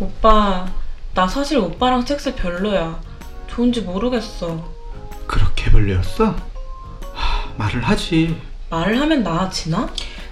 오빠, 나 사실 오빠랑 섹스 별로야. 좋은지 모르겠어. 그렇게 별로였어? 하, 말을 하지. 말을 하면 나아지나?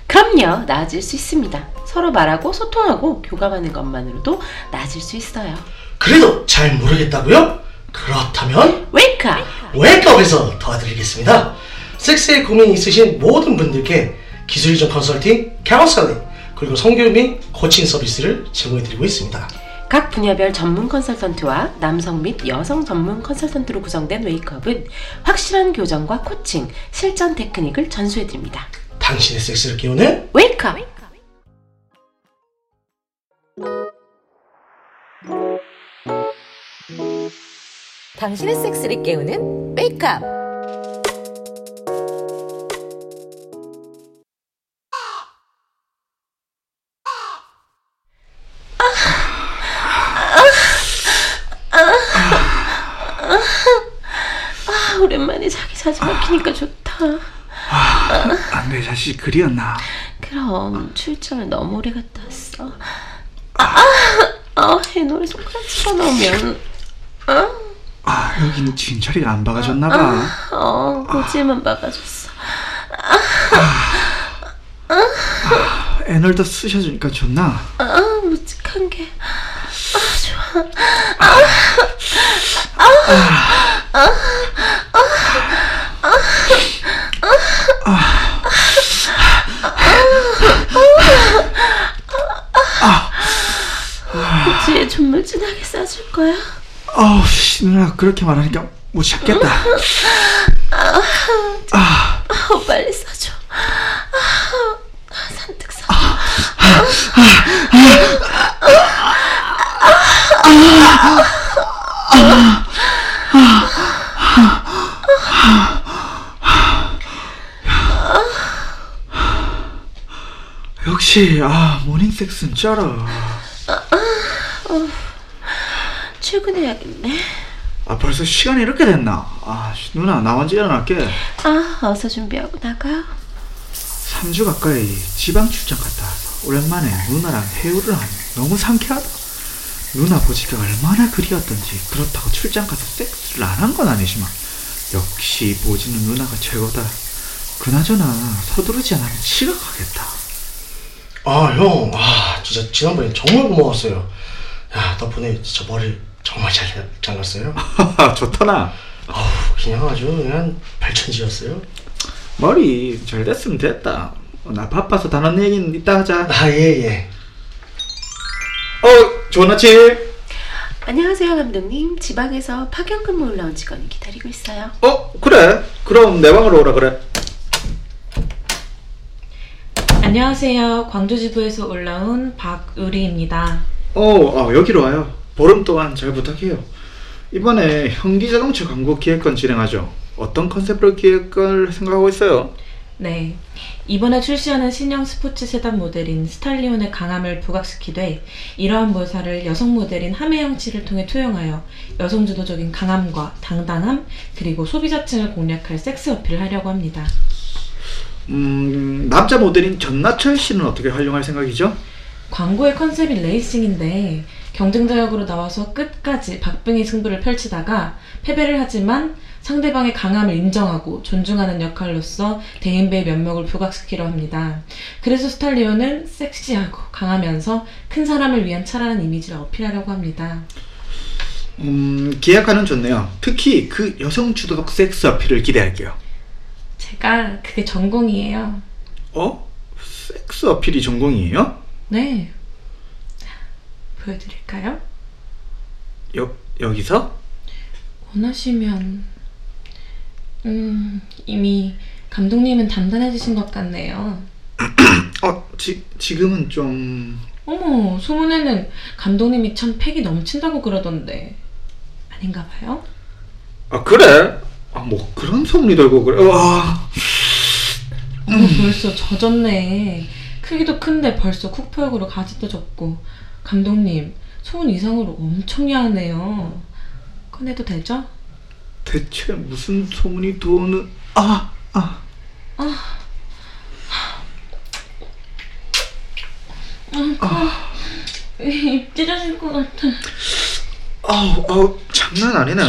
그럼요, 나아질 수 있습니다. 서로 말하고 소통하고 교감하는 것만으로도 나아질 수 있어요. 그래도 잘 모르겠다고요? 그렇다면 웨이크업! 웨이크업에서 도와드리겠습니다. 섹스에 고민이 있으신 모든 분들께 기술이전 컨설팅, 카운슬링, 그리고 성교육 및 코칭 서비스를 제공해드리고 있습니다. 각 분야별 전문 컨설턴트와 남성 및 여성 전문 컨설턴트로 구성된 웨이크업은 확실한 교정과 코칭, 실전 테크닉을 전수해드립니다. 당신의 섹스를 깨우는 웨이크업! 당신의 섹스를 깨우는 웨이크업. 아, 내 자식 그리였나? 그럼 출장을 너무 오래 갔다 왔어. 아, 아, 해노래 손가락 집어넣으면 아, 아, 여기는 진철이가 안 박아줬나봐. 어, 고지에만 박아줬어. 애널도 쑤셔주니까 좋나? 아, 묵직한 게. 아, 좋아. 고지에 좀물 진하게 싸줄 거야? 어우, 씨, 누나 그렇게 말하니까 못 참겠다. 아, 빨리 싸줘. 아, 산뜩 싸. 역시 아 morning 섹스는 쩔어. 출근해야겠네. 아 벌써 시간이 이렇게 됐나? 아 씨, 누나 나 먼저 일어날게. 아, 어서 준비하고 나가요. 3주 가까이 지방 출장 갔다 와서 오랜만에 누나랑 해후를 하니 너무 상쾌하다. 누나 보지가 얼마나 그리웠던지 그렇다고 출장 가서 섹스를 안 한 건 아니지만 역시 보지는 누나가 최고다. 그나저나 서두르지 않으면 지각하겠다. 아, 형, 아, 진짜 지난번에 정말 고마웠어요. 야, 덕분에 진짜 머리 정말 잘 잘랐어요. 좋더나. 아우, 그냥 아주 그냥 발천지였어요. 머리 잘 됐으면 됐다. 어, 나 바빠서 다른 얘기는 이따 하자. 아, 예, 예. 어, 좋은 아침. 안녕하세요, 감독님. 지방에서 파견 근무 올라온 직원이 기다리고 있어요. 어, 그래. 그럼 내 방으로 오라 그래. 안녕하세요. 광주지부에서 올라온 박의리입니다. 어, 어, 여기로 와요. 보름 동안 잘 부탁해요. 이번에 현기자동차 광고 기획권 진행하죠. 어떤 컨셉으로 기획을 생각하고 있어요? 네. 이번에 출시하는 신형 스포츠 세단 모델인 스탈리온의 강함을 부각시키되 이러한 묘사를 여성 모델인 함혜영 씨를 통해 투영하여 여성 주도적인 강함과 당당함 그리고 소비자층을 공략할 섹스 어필을 하려고 합니다. 음, 남자 모델인 전나철 씨는 어떻게 활용할 생각이죠? 광고의 컨셉이 레이싱인데 경쟁자 역으로 나와서 끝까지 박빙의 승부를 펼치다가 패배를 하지만 상대방의 강함을 인정하고 존중하는 역할로서 대인배의 면목을 부각시키려 합니다. 그래서 스탈리온은 섹시하고 강하면서 큰 사람을 위한 차라는 이미지를 어필하려고 합니다. 음, 기획안은 좋네요. 특히 그 여성 주도적 섹스 어필을 기대할게요. 제가 그게 전공이에요. 어? 섹스 어필이 전공이에요? 네. 보여드릴까요? 여, 여기서? 원하시면 음 이미 감독님은 단단해지신 것 같네요. 어, 지, 지금은 좀... 어머 소문에는 감독님이 참 팩이 넘친다고 그러던데 아닌가 봐요? 아, 그래? 아, 뭐 그런 소문이 돌고 그래. 와. 어머 벌써 젖었네. 크기도 큰데 벌써 쿡표역으로 가지도 졌고 감독님 소문 이상으로 엄청 야하네요. 꺼내도 되죠? 대체 무슨 소문이 도는... 아, 아. 입 찢어질 것 같아. 아우 아우 장난 아니네.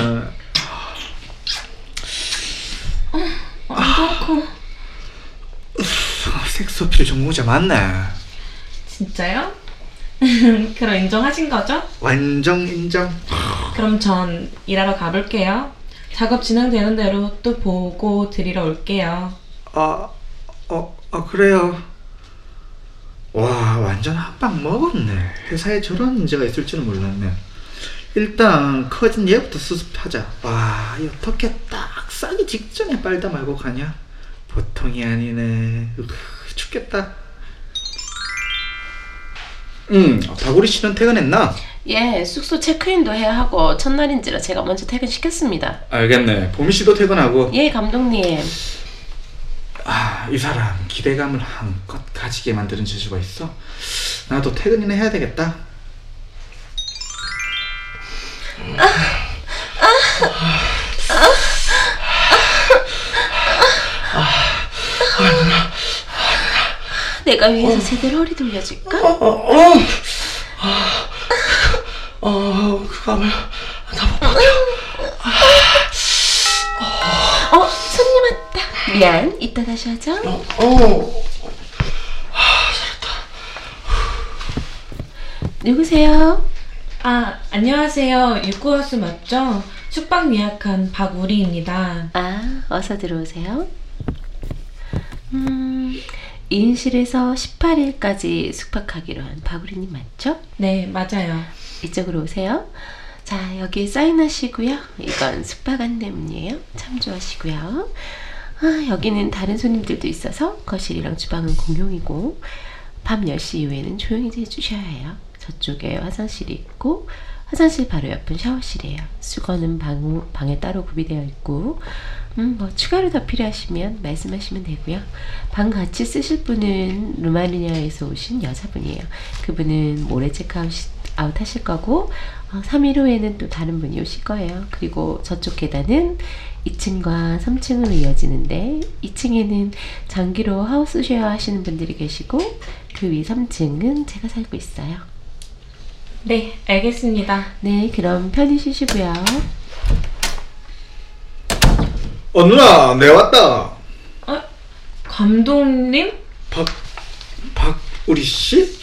커. 아, 섹스 어필 전공자 맞네. 진짜요? 그럼 인정하신 거죠? 완전 인정. 그럼 전 일하러 가볼게요. 작업 진행되는 대로 또 보고 드리러 올게요. 아, 어, 아 그래요. 와, 완전 한 방 먹었네. 회사에 저런 문제가 있을 줄은 몰랐네. 일단 커진 얘부터 수습하자. 와, 이 어떻게 딱 싸기 직전에 빨다 말고 가냐? 보통이 아니네. 으, 죽겠다. 응, 박우리 씨는 퇴근했나? 예, 숙소 체크인도 해야 하고 첫날인지라 제가 먼저 퇴근시켰습니다. 알겠네. 보미 씨도 퇴근하고. 예, 감독님. 아, 이 사람 기대감을 한껏 가지게 만드는 재주가 있어. 나도 퇴근이나 해야 되겠다. 내가 위에서 제대로 허리 돌려줄까? 어, 어, 아, 어, 그 감을 나못 버텨. 어, 손님 왔다. 미안, 이따 다시 하자. 어, 어, 누구세요? 아, 안녕하세요. 육구하우스 맞죠? 숙박 예약한 박우리입니다. 아, 어서 들어오세요. 음, 인실에서 18일까지 숙박하기로 한 박우리님 맞죠? 네, 맞아요. 이쪽으로 오세요. 자, 여기 사인하시고요. 이건 숙박 안내문이에요. 참조하시고요. 아, 여기는 다른 손님들도 있어서 거실이랑 주방은 공용이고 밤 10시 이후에는 조용히 해주셔야 해요. 저쪽에 화장실이 있고 화장실 바로 옆은 샤워실이에요. 수건은 방, 방에 따로 구비되어 있고 음, 뭐 추가로 더 필요하시면 말씀하시면 되고요. 방 같이 쓰실 분은 루마니아에서 오신 여자분이에요. 그분은 모레 체크아웃 아웃 하실 거고 어, 3일 후에는 또 다른 분이 오실 거예요. 그리고 저쪽 계단은 2층과 3층으로 이어지는데 2층에는 장기로 house share 하시는 분들이 계시고 그 위 3층은 제가 살고 있어요. 네, 알겠습니다. 네, 그럼 편히 쉬시고요. 어 누나, 내 왔다. 감독님? 박 박우리 씨?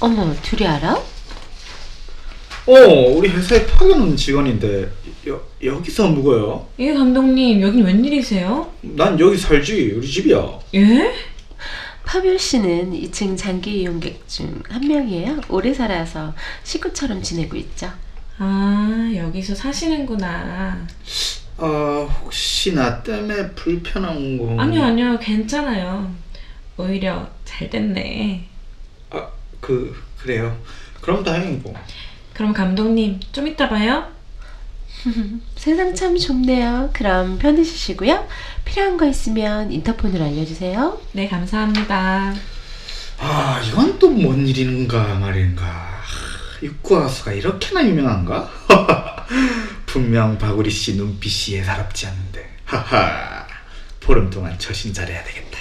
어머, 둘이 알아? 어, 우리 회사에 파견 온 직원인데 여 여기서 묵어요. 예, 감독님. 여긴 웬일이세요? 난 여기 살지. 우리 집이야. 예? 파별 씨는 2층 장기 이용객 중 한 명이에요. 오래 살아서 식구처럼 지내고 있죠. 아, 여기서 사시는구나. 아, 혹시 나 때문에 불편한 거? 아니요, 아니요. 괜찮아요. 오히려 잘 됐네. 아, 그 그래요. 그럼 다행이고. 그럼 감독님, 좀 이따 봐요. 세상 참 좁네요. 그럼 편히 쉬시고요. 필요한 거 있으면 인터폰으로 알려주세요. 네, 감사합니다. 아, 이건 또 뭔 일인가 말인가. 육구하수가 이렇게나 유명한가? 분명 박우리 씨 눈빛이 예사롭지 않은데. 하하. 보름 동안 처신 잘해야 되겠다.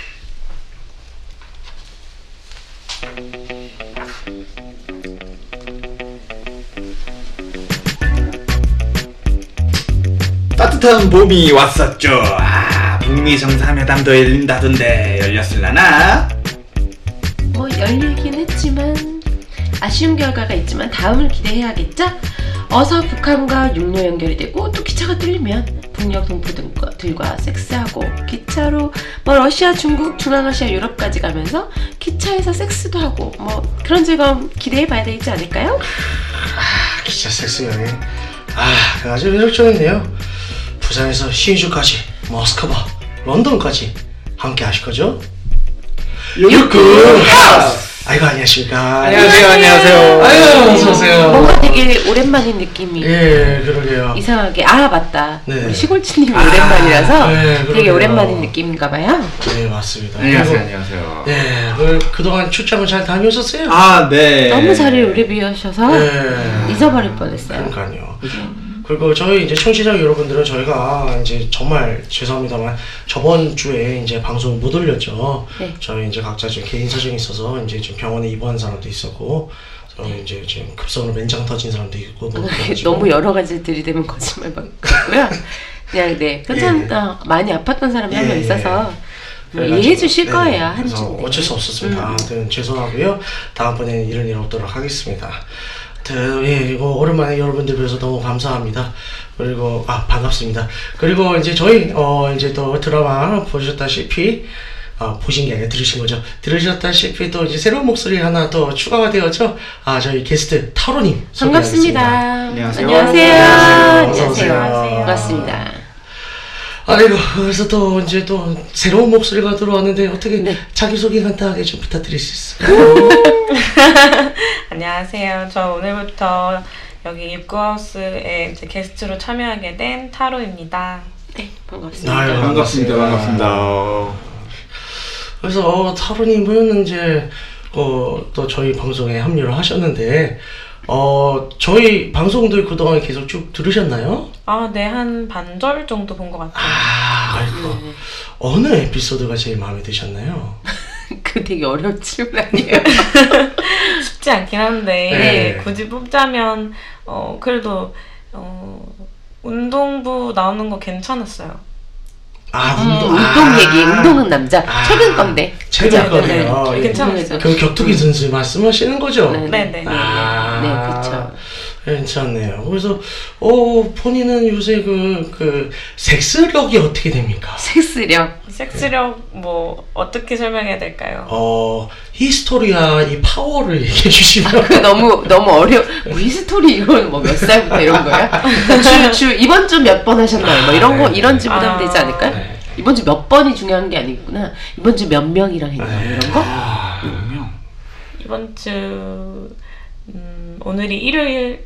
따뜻한 봄이 왔었죠. 아, 북미 정상회담도 열린다던데 열렸을라나? 뭐 열리긴 했지만 아쉬운 결과가 있지만 다음을 기대해야겠죠? 어서 북한과 육로 연결이 되고 또 기차가 뚫리면 북녘 동포들과 섹스하고 기차로 뭐 러시아, 중국, 중앙아시아, 유럽까지 가면서 기차에서 섹스도 하고 뭐 그런 즐거움 기대해봐야 되지 않을까요? 아, 기차 섹스 여행. 아, 아주 매력적인데요. 부산에서 시주까지, 모스크바, 런던까지 함께 하실 거죠? 육구 하우스! 아이고, 안녕하십니까. 안녕하세요, 안녕하세요. 아유, 어서 오세요. 뭔가 되게 오랜만인 느낌이 예, 그러게요. 이상하게 아 맞다 네. 우리 시골주님이 오랜만이라서 네, 되게 그러게요. 오랜만인 느낌인가 봐요 네, 맞습니다. 안녕하세요, 그리고, 안녕하세요. 예, 그, 그동안 출장을 잘 다녀오셨어요? 아, 네. 너무 자리를 오래 비우셔서 예. 잊어버릴 뻔했어요 그러니까요. 그리고 저희 이제 청취자 여러분들은 저희가 이제 정말 죄송합니다만 저번 주에 이제 방송 못 올렸죠. 네. 저희 이제 각자 좀 개인 사정이 있어서 이제 좀 병원에 입원한 사람도 있었고 어, 이제 지금 급성으로 맨장 터진 사람도 있고 뭐 그래가지고. 너무 여러 가지 들이대면 거짓말 같고요. 그냥 네 괜찮다. 많이 아팠던 사람이 한명 예, 있어서 뭐 이해해 주실 네, 거예요 한 그래서 주. 어쩔 수 없었습니다. 음. 아무튼 죄송하고요. 다음번에는 이런 일 없도록 하겠습니다. 예, 이거 오랜만에 여러분들 뵈서 너무 감사합니다. 그리고 아 반갑습니다. 그리고 이제 저희 어 이제 또 드라마 보셨다시피 아, 보신 게 아니라 들으신 거죠. 들으셨다시피 또 이제 새로운 목소리 하나 더 추가가 되었죠. 아 저희 게스트 타로님 반갑습니다. 안녕하세요. 안녕하세요. 안녕하세요. 안녕하세요. 반갑습니다. 아이고 그래서 또 이제 또 새로운 목소리가 들어왔는데 어떻게 네. 자기 소개 간단하게 좀 부탁드릴 수 있을까요? 안녕하세요. 저 오늘부터 여기 입구하우스에 이제 게스트로 참여하게 된 타로입니다. 네 반갑습니다. 아유, 반갑습니다. 반갑습니다. 그래서 어, 타로님은 이제 어, 또 저희 방송에 합류를 하셨는데 어, 저희 방송들 그동안 계속 쭉 들으셨나요? 아, 네, 한 반절 정도 본 것 같아요. 아, 아이고. 네. 어느 에피소드가 제일 마음에 드셨나요? 그 되게 어려운 질문 아니에요? 쉽지 않긴 한데 네. 굳이 뽑자면 어 그래도 어 운동부 나오는 거 괜찮았어요. 아, 음, 운동. 운동 아, 얘기. 운동은 남자. 아, 최근 건데. 최근? 거네요. 네. 예. 괜찮았어요. 그 격투기 선수 말씀하시는 거죠? 네, 네, 네. 아, 네, 그렇죠. 괜찮네요. 그래서 어 본인은 요새 그그 섹스력이 어떻게 됩니까? 섹스력. 섹스력 뭐 어떻게 설명해야 될까요? 어 history 아 이 파워를 얘기해 주시면 그 너무 너무 어려. 뭐 history 이건 뭐 몇 살부터 이런 거야? 주, 주 이번 주 몇 번 하셨나요? 뭐 이런 거 네. 이런 질문 하면 아, 되지 않을까요? 네. 이번 주 몇 번이 중요한 게 아니구나. 이번 주 몇 명이랑 했나 뭐 이런 거? 아, 명. 이번 주 음, 오늘이 일요일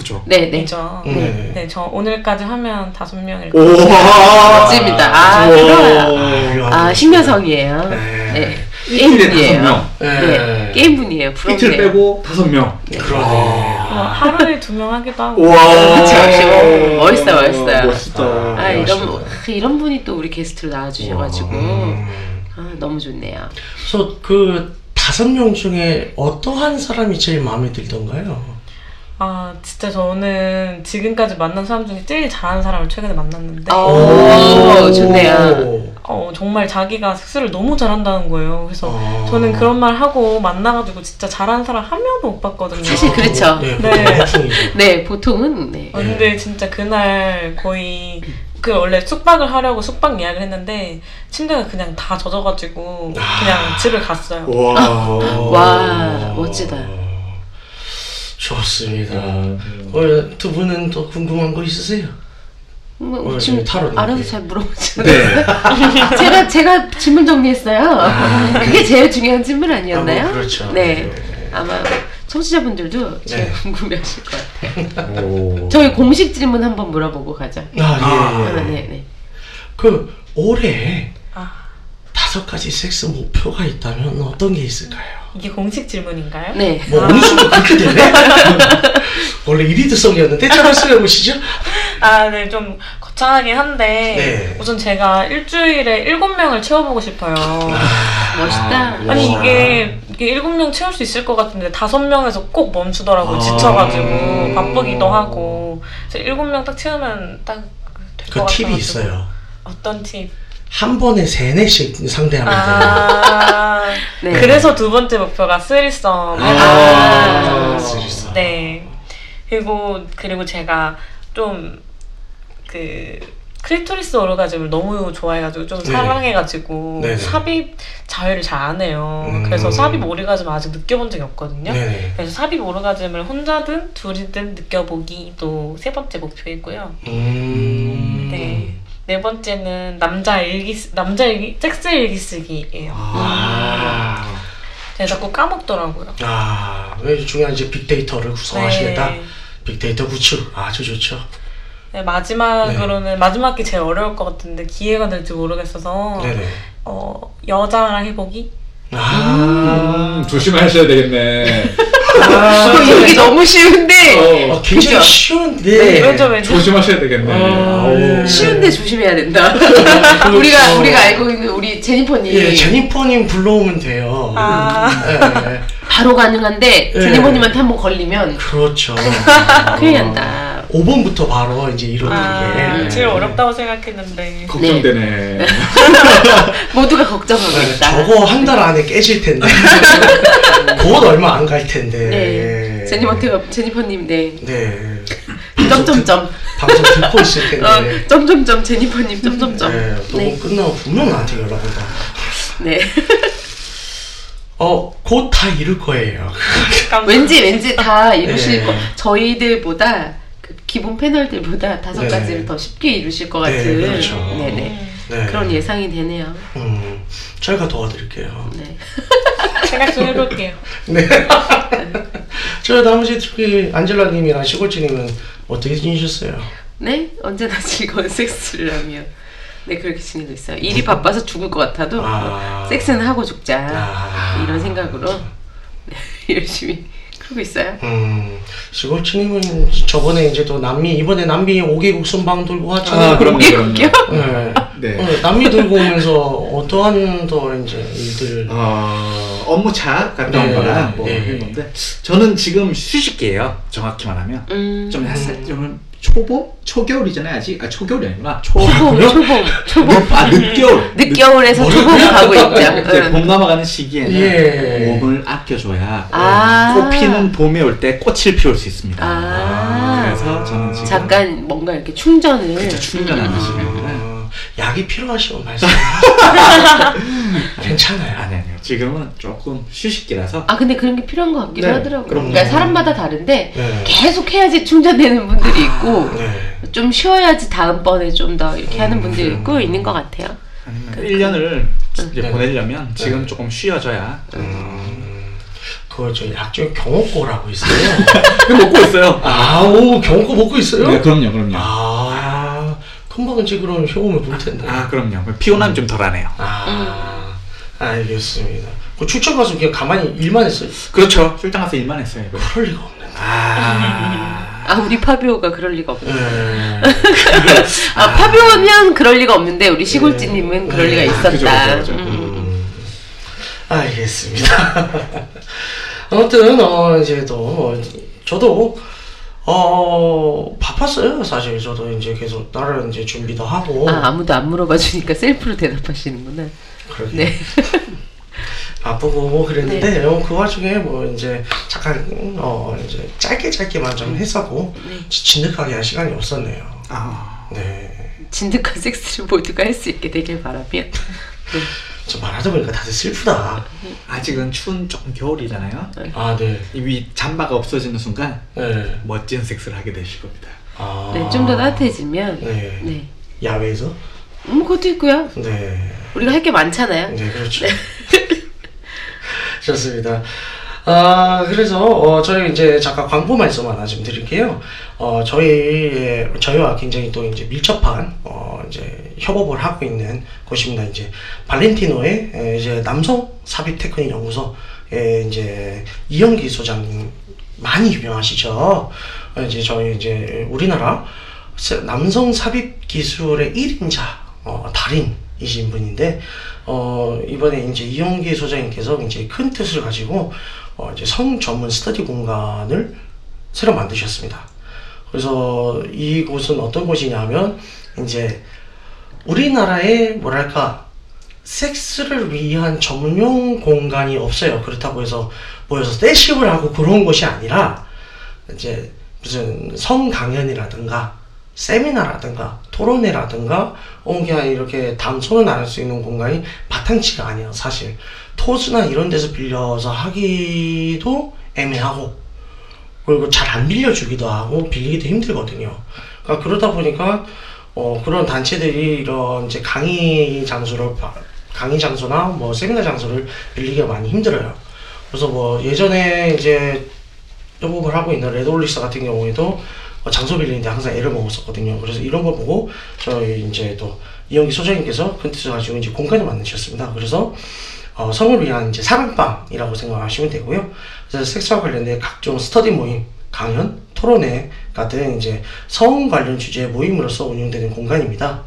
그죠. 네, 네. 네. 네, 저 오늘까지 하면 다섯 명일 오. 멋집니다. 아. 아유, 아, 신여성이에요. 네. 네. 게임분이에요. 명. 네. 네. 게임분이에요. 이틀. 빼고 다섯 명. 그러네. 뭐 하루에 두 명 하기도 하고 와. 그쵸. 멋있어요, 멋있어요. 멋있다. 아, 이런, 멋있다. 이런 분이 또 우리 게스트로 나와주셔가지고. 음. 아, 너무 좋네요. 그래서 그 다섯 명 중에 어떠한 사람이 제일 마음에 들던가요? 아 진짜 저는 지금까지 만난 사람 중에 제일 잘하는 사람을 최근에 만났는데 오, 오, 좋네요. 어, 정말 자기가 섹스를 너무 잘한다는 거예요. 그래서 어. 저는 그런 말 하고 만나가지고 진짜 잘하는 사람 한 명도 못 봤거든요. 사실 그렇죠. 네, 네. 보통 호충이죠. 네, 보통은, 네. 어, 근데 진짜 그날 거의 그 원래 숙박을 하려고 숙박 예약을 했는데 침대가 그냥 다 젖어가지고 그냥 아. 집을 갔어요. 와. 와, 멋지다. 좋습니다. 아, 어, 두 분은 또 궁금한 거 있으세요? 뭐, 어, 지금 저기 타로님. 알아서 잘 물어보죠. 네. 제가, 제가 질문 정리했어요. 그게 제일 중요한 질문 아니었나요? 아, 뭐 그렇죠. 네. 아마 청취자분들도 제일 네. 궁금해하실 것 같아요. 오. 저희 공식 질문 한번 물어보고 가죠. 아, 예, 아, 예. 네, 네. 그 올해 아 다섯 가지 섹스 목표가 있다면 어떤 게 있을까요? 이게 공식 질문인가요? 네. 뭐 어느 순간 그렇게 되네? 원래 1위드성이었는데 잘 보시죠? 아, 네, 좀 거창하긴 한데 네. 우선 제가 일주일에 일곱 명을 채워보고 싶어요. 멋있다. 아니 와. 이게 이게 일곱 명 채울 수 있을 것 같은데 다섯 명에서 꼭 멈추더라고 요. 아. 지쳐가지고 바쁘기도 하고 그래서 일곱 명 딱 채우면 딱될그것 같아가지고 팁이 있어요. 어떤 팁? 한 번에 세네씩 상대하면 돼요. 아, 네. 그래서 두 번째 목표가 threesome. 아. threesome. 네. 그리고 그리고 제가 좀 그 클리토리스 오르가즘을 너무 좋아해가지고 좀 네. 사랑해가지고 네네. 삽입 자위를 잘 안 해요. 음. 그래서 삽입 오르가즘 아직 느껴본 적이 없거든요. 네. 그래서 삽입 오르가즘을 혼자든 둘이든 느껴보기 또 세 번째 목표이고요. 음. 네. 네 번째는 남자 일기 쓰- 남자 일기 섹스 일기 쓰기예요. 아. 제가 자꾸 까먹더라고요. 아, 왜 중요한 이제 빅데이터를 구성하시겠다. 네. 빅데이터 구축 아주 좋죠. 네, 마지막으로는 마지막 게 제일 어려울 것 같은데 기회가 될지 모르겠어서 네네. 어 여자랑 해보기 아, 음, 조심하셔야 되겠네. 어, 여기 너무 쉬운데. 어, 어, 굉장히 그죠? 쉬운데. 네. 왜죠 왜죠 조심하셔야 되겠네. 아. 네. 쉬운데 조심해야 된다. 그렇죠. 우리가 우리가 알고 있는 우리 제니퍼님. 예, 제니퍼님 불러오면 돼요. 아 예, 예. 바로 가능한데 네. 제니모님한테 한 번 걸리면 그렇죠. 큰일 난다. 5번부터 바로 이제 이루는 아, 게 제일 어렵다고 생각했는데. 걱정되네. 모두가 걱정하고 네, 있다. 저거 한 달 안에 깨질 텐데. 곧 얼마 안 갈 텐데. 네. 제니모티가 제니퍼님 네. 네. 점점점. 방송 듣고 있을 텐데. 어, 점점점 제니퍼님 점점점. 네, 녹음 네. 끝나고 분명 나한테 연락 온다. 네. 어, 곧 다 이룰 거예요. 왠지 왠지 다 이루실 네. 거. 저희들보다 그 기본 패널들보다 다섯 네. 가지를 더 쉽게 이루실 것 네, 같은. 그렇죠. 네네. 네. 그런 예상이 되네요. 음, 저희가 도와드릴게요. 네. 생각 좀 해볼게요. 네. 저 나머지 특히 안젤라님이랑 시골지님은 어떻게 지내셨어요? 네? 언제나 즐거운 섹스를 하며 네 그렇게 지내고 있어요. 일이 바빠서 죽을 것 같아도 아. 섹스는 하고 죽자 아. 이런 생각으로 네, 열심히 그러고 있어요. 음, 시골지님은 저번에 이제 또 남미 이번에 남미 5개국 순방 돌고 왔잖아요. 아, 그럼요. 네. 네. 어, 남미 돌고 오면서 어떠한 또 이제 일들 어, 업무차 갔다 온 네. 거랑 뭐 네. 했는데 저는 지금 휴식기예요. 정확히 말하면 음. 좀 햇살 좀 초봄 초겨울이잖아요 아직 아 초겨울이 아니구나 초 초봄, 초봄, 초봄. 아 늦겨울 늦겨울에서 초봄 가고 있죠. 이제 응. 봄 넘어가는 시기에는 예. 몸을 아껴줘야 아. 꽃 피는 봄에 올 때 꽃을 피울 수 있습니다. 아. 그래서 저는 지금 잠깐 뭔가 이렇게 충전을 그쵸, 충전하는 음. 시간이라 어, 약이 필요하시면 말씀. 괜찮아요. 아니 아니요 지금은 조금 휴식기라서 아 근데 그런 게 필요한 것 같기도 네, 하더라고요. 그럼요. 그러니까 사람마다 다른데 네. 계속 해야지 충전되는 분들이 있고 네. 좀 쉬어야지 다음번에 좀 더 이렇게 하는 음. 분들이 있고 있는 것 같아요. 아니면 1년을 이제 네. 보내려면 지금 네. 조금 쉬어져야 음, 그거 저 약중 경호고라고 있어요. 먹고 있어요. 아오 경호고 먹고 있어요? 네 그럼요 그럼요. 아 금방 이제 그럼 효험을 볼 텐데. 아 그럼요. 피곤함이 좀 덜하네요. 아, 알겠습니다. 그 출장 가서 그냥 가만히 일만 했어요? 그렇죠. 출장 가서 일만 했어요. 이거. 그럴 리가 없는데. 아. 아 우리 파비오가 그럴 리가 없네. 네. 아 파비오면 그럴 리가 없는데 우리 시골지님은 그럴 네. 리가 아, 있었다. 그죠, 그죠, 그죠. 음, 음, 음. 음, 알겠습니다. 아무튼 어 이제 또 저도 어 바빴어요 사실 저도 이제 계속 다른 이제 준비도 하고 아 아무도 안 물어봐 주니까 셀프로 대답하시는구나. 그러게 네. 바쁘고 뭐 그랬는데 어, 그 와중에 뭐 이제 잠깐 어 이제 짧게 짧게만 좀 했었고 네. 진득하게 할 시간이 없었네요. 아. 네. 진득한 섹스를 모두가 할 수 있게 되길 바라며. 네. 저 말하다 보니까 다들 슬프다. 아직은 추운 조금 겨울이잖아요. 아 네. 이 잠바가 없어지는 순간 네. 멋진 섹스를 하게 되실 겁니다. 아. 네, 좀 더 따뜻해지면 네. 네. 야외에서? 음, 그것도 있고요. 네. 우리가 할 게 많잖아요. 네, 그렇죠. 좋습니다. 아, 그래서, 어, 저희 이제 잠깐 광고 말씀 하나 좀 드릴게요. 어, 저희, 저희와 굉장히 또 이제 밀접한, 어, 이제 협업을 하고 있는 곳입니다. 이제, 발렌티노의 에, 이제 남성 삽입 테크닉 연구소의 이제 이영기 소장님 많이 유명하시죠? 어, 이제 저희 이제 우리나라 세- 남성 삽입 기술의 1인자, 어, 달인이신 분인데, 어, 이번에 이제 이용기 소장님께서 이제 큰 뜻을 가지고, 어, 이제 성 전문 스터디 공간을 새로 만드셨습니다. 그래서 이곳은 어떤 곳이냐면, 이제 우리나라에 뭐랄까, 섹스를 위한 전용 공간이 없어요. 그렇다고 해서 모여서 떼십을 하고 그런 곳이 아니라, 이제 무슨 성 강연이라든가 세미나라든가 토론회라든가 어 그냥 이렇게 담소를 나눌 수 있는 공간이 바탕치가 아니에요 사실. 토즈나 이런 데서 빌려서 하기도 애매하고 그리고 잘 안 빌려주기도 하고 빌리기도 힘들거든요. 그러니까 그러다 보니까 어 그런 단체들이 이런 이제 강의 장소를 바- 강의 장소나 뭐 세미나 장소를 빌리기가 많이 힘들어요. 그래서 뭐 예전에 이제 협업을 하고 있는 레드올릭스 같은 경우에도 어, 장소 빌리는데 항상 애를 먹었었거든요. 그래서 이런 걸 보고 저희 이제 또 이영기 소장님께서 큰 뜻을 가지고 이제 공간을 만드셨습니다. 그래서 어, 성을 위한 이제 사랑방이라고 생각하시면 되고요. 그래서 섹스와 관련된 각종 스터디 모임, 강연, 토론회 같은 이제 성 관련 주제의 모임으로서 운영되는 공간입니다.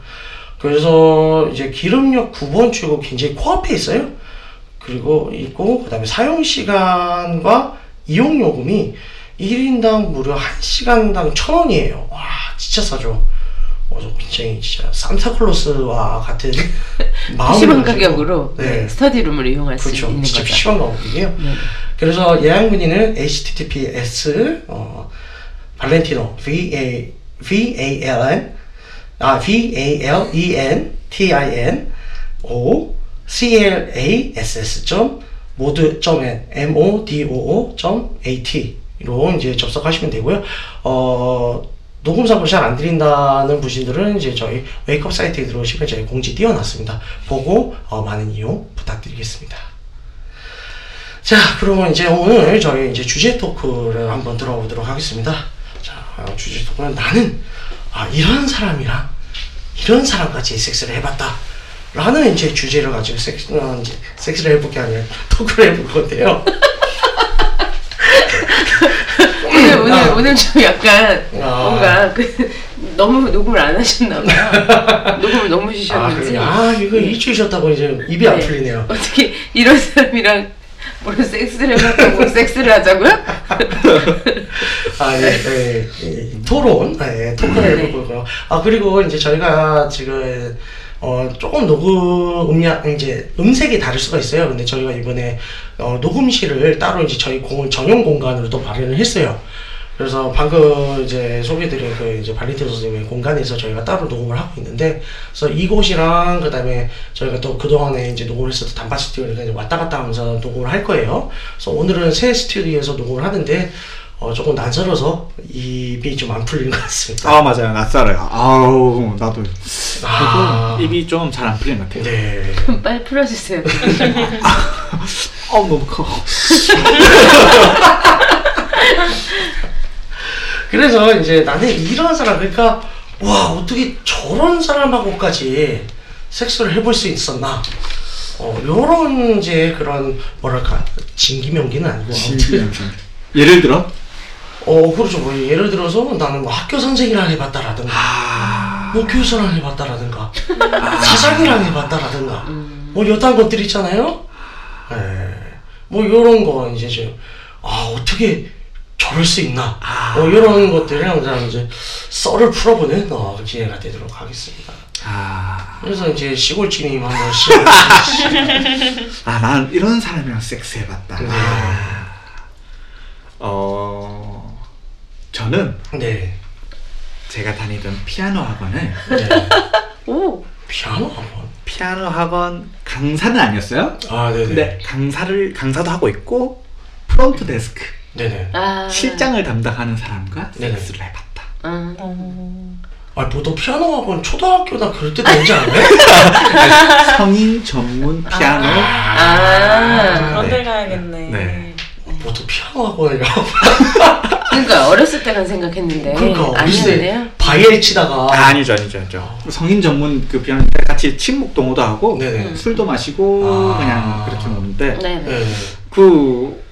그래서 이제 기름역 9번 출구 굉장히 코앞에 있어요. 그리고 있고 그다음에 사용 시간과 이용 요금이 1인당 무려 1시간당 1,000원이에요. 와, 진짜 싸죠. 어, 저 굉장히 진짜 산타클로스와 같은 마음을 PC방 가격으로 네. 스터디룸을 이용할 수 그렇죠. 있는 진짜 거죠. PC방 가격이에요. 네. 그래서 예약 문의는 https 어, 발렌티노 v a v a l n 아 v a l e n t i n o c l a s s 점 모드 점 n m o d o o 점 a t 로 이제 접속하시면 되고요. 어 녹음 사고 잘안 드린다는 분들은 이제 저희 웨이크업 사이트에 들어오시면 저희 공지 띄워놨습니다. 보고 어, 많은 이용 부탁드리겠습니다. 자, 그러면 이제 오늘 저희 이제 주제 토크를 한번 들어보도록 하겠습니다. 자, 어, 주제 토크는 나는 아, 이런 사람이랑 이런 사람같이 섹스를 해봤다. 라는 이제 주제를 가지고 섹스, 어, 이제 섹스를 해볼 게 아니라 토크를 해볼 건데요. 오늘 오늘 오늘 좀 약간 아. 뭔가 그 너무 녹음을 안 하셨나 봐요. 녹음을 너무 아, 주셨는지. 그래. 아, 이거 일주일 쉬었다고 이제 입이 안 네. 풀리네요. 어떻게 이런 사람이랑 오늘 섹스를 하자고 섹스를 하자고요? 아, 네, 네, 이 토론, 네, 토크를 네. 거고요. 아, 그리고 이제 저희가 지금, 어, 조금 녹음 음량, 이제 음색이 다를 수가 있어요. 근데 저희가 이번에, 어, 녹음실을 따로 이제 저희 공, 전용 공간으로 또 마련을 했어요. 그래서 방금 이제 소개드린 그 이제 발리티 선생님의 공간에서 저희가 따로 녹음을 하고 있는데, 그래서 이곳이랑 그 다음에 저희가 또 그동안에 이제 녹음을 했었던 단파 스튜디오를 이제 왔다 갔다 하면서 녹음을 할 거예요. 그래서 오늘은 새 스튜디오에서 녹음을 하는데, 어, 조금 낯설어서 입이 좀 안 풀리는 것 같습니다. 아 맞아요 낯설어요 아우 나도 아. 입이 좀 잘 안 풀리는 것 같아요 네. 그럼 빨리 풀어주세요. 아우 너무 커 그래서 이제 나는 이런 사람, 그러니까, 와, 어떻게 저런 사람하고까지 섹스를 해볼 수 있었나. 어, 요런 이제 그런, 뭐랄까, 진기명기는 아니고. 아무튼 예를 들어 어, 그렇죠. 뭐, 예를 들어서 나는 뭐 학교 선생이랑 해봤다라든가, 아 뭐 교수랑 해봤다라든가, 사장이랑 해봤다라든가, 뭐 여단 것들 있잖아요. 예. 뭐 요런 거 이제 좀, 아, 어떻게 저럴 수 있나. 뭐 요런 것들을 항상 이제 썰을 풀어보는 어, 기회가 되도록 하겠습니다. 아, 그래서 이제 시골지님 한번. 아, 난 이런 사람이랑 섹스 해봤다. 네. 아, 어, 저는 네. 제가 다니던 피아노 학원을 네. 오, 피아노 한번. 피아노 학원 강사는 아니었어요. 아, 네네. 근데 강사를 강사도 하고 있고 프론트 데스크 네네. 아, 실장을 담당하는 사람과 네네. 섹스를 해봤다. 아, 아, 보통 피아노 학원 초등학교나 그럴 때도 오지 않아요? 성인 전문 피아노. 아, 그런 데 네. 가야겠네. 네. 보통 피아노 학원이라. 그러니까 어렸을 때만 생각했는데 그러니까 어렸을 아니었네요. 때 바이엘 치다가. 아, 아니죠, 아니죠, 아니죠. 성인 전문 그 피아노 때 같이 친목 동호도 하고 네네. 술도 마시고 아. 그냥 그렇게 노는데 네, 네. 네. 그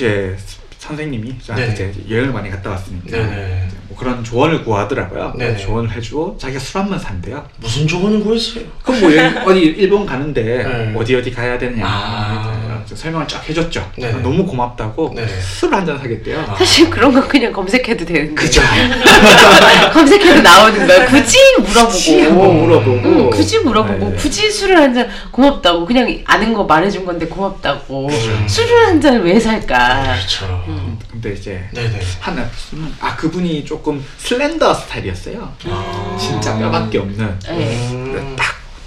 이제 선생님이 저한테 네네. 이제 여행을 많이 갔다 왔으니까 네네. 이제 뭐 그런 조언을 구하더라고요. 네네. 조언을 해주고 자기가 술 한번 산대요. 무슨 조언을 구했어요? 그럼 뭐 여행 어디 일본 가는데 네. 어디 어디 가야 되느냐 아. 설명을 쫙 해줬죠. 네네. 너무 고맙다고 네네. 술한잔 사겠대요. 아. 사실 그런 거 그냥 검색해도 되는데. 그죠. 검색해도 나오는 거야. 굳이 물어보고. 굳이 한번 물어보고. 응, 굳이 물어보고. 네. 굳이 술을 한 잔 고맙다고. 그냥 아는 거 말해준 건데 고맙다고. 음. 술을 한 잔을 왜 살까? 그렇죠. 근데 이제 네네. 하나 술은 아 그분이 조금 슬렌더 스타일이었어요. 아. 진짜 뼈밖에 없는. 네. 음.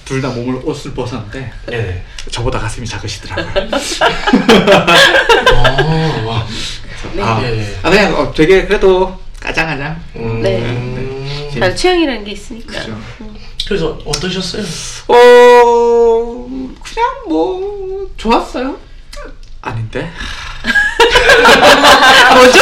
둘 다 몸을 옷을 벗었는데 네네. 저보다 가슴이 작으시더라고요. 아, 와. 아, 네네. 아 그냥 어, 되게 그래도 까장까장. 음. 네. 다 취향이라는 게 있으니까. 그죠. 그래서 어떠셨어요? 어 그냥 뭐 좋았어요. 아닌데. 뭐죠?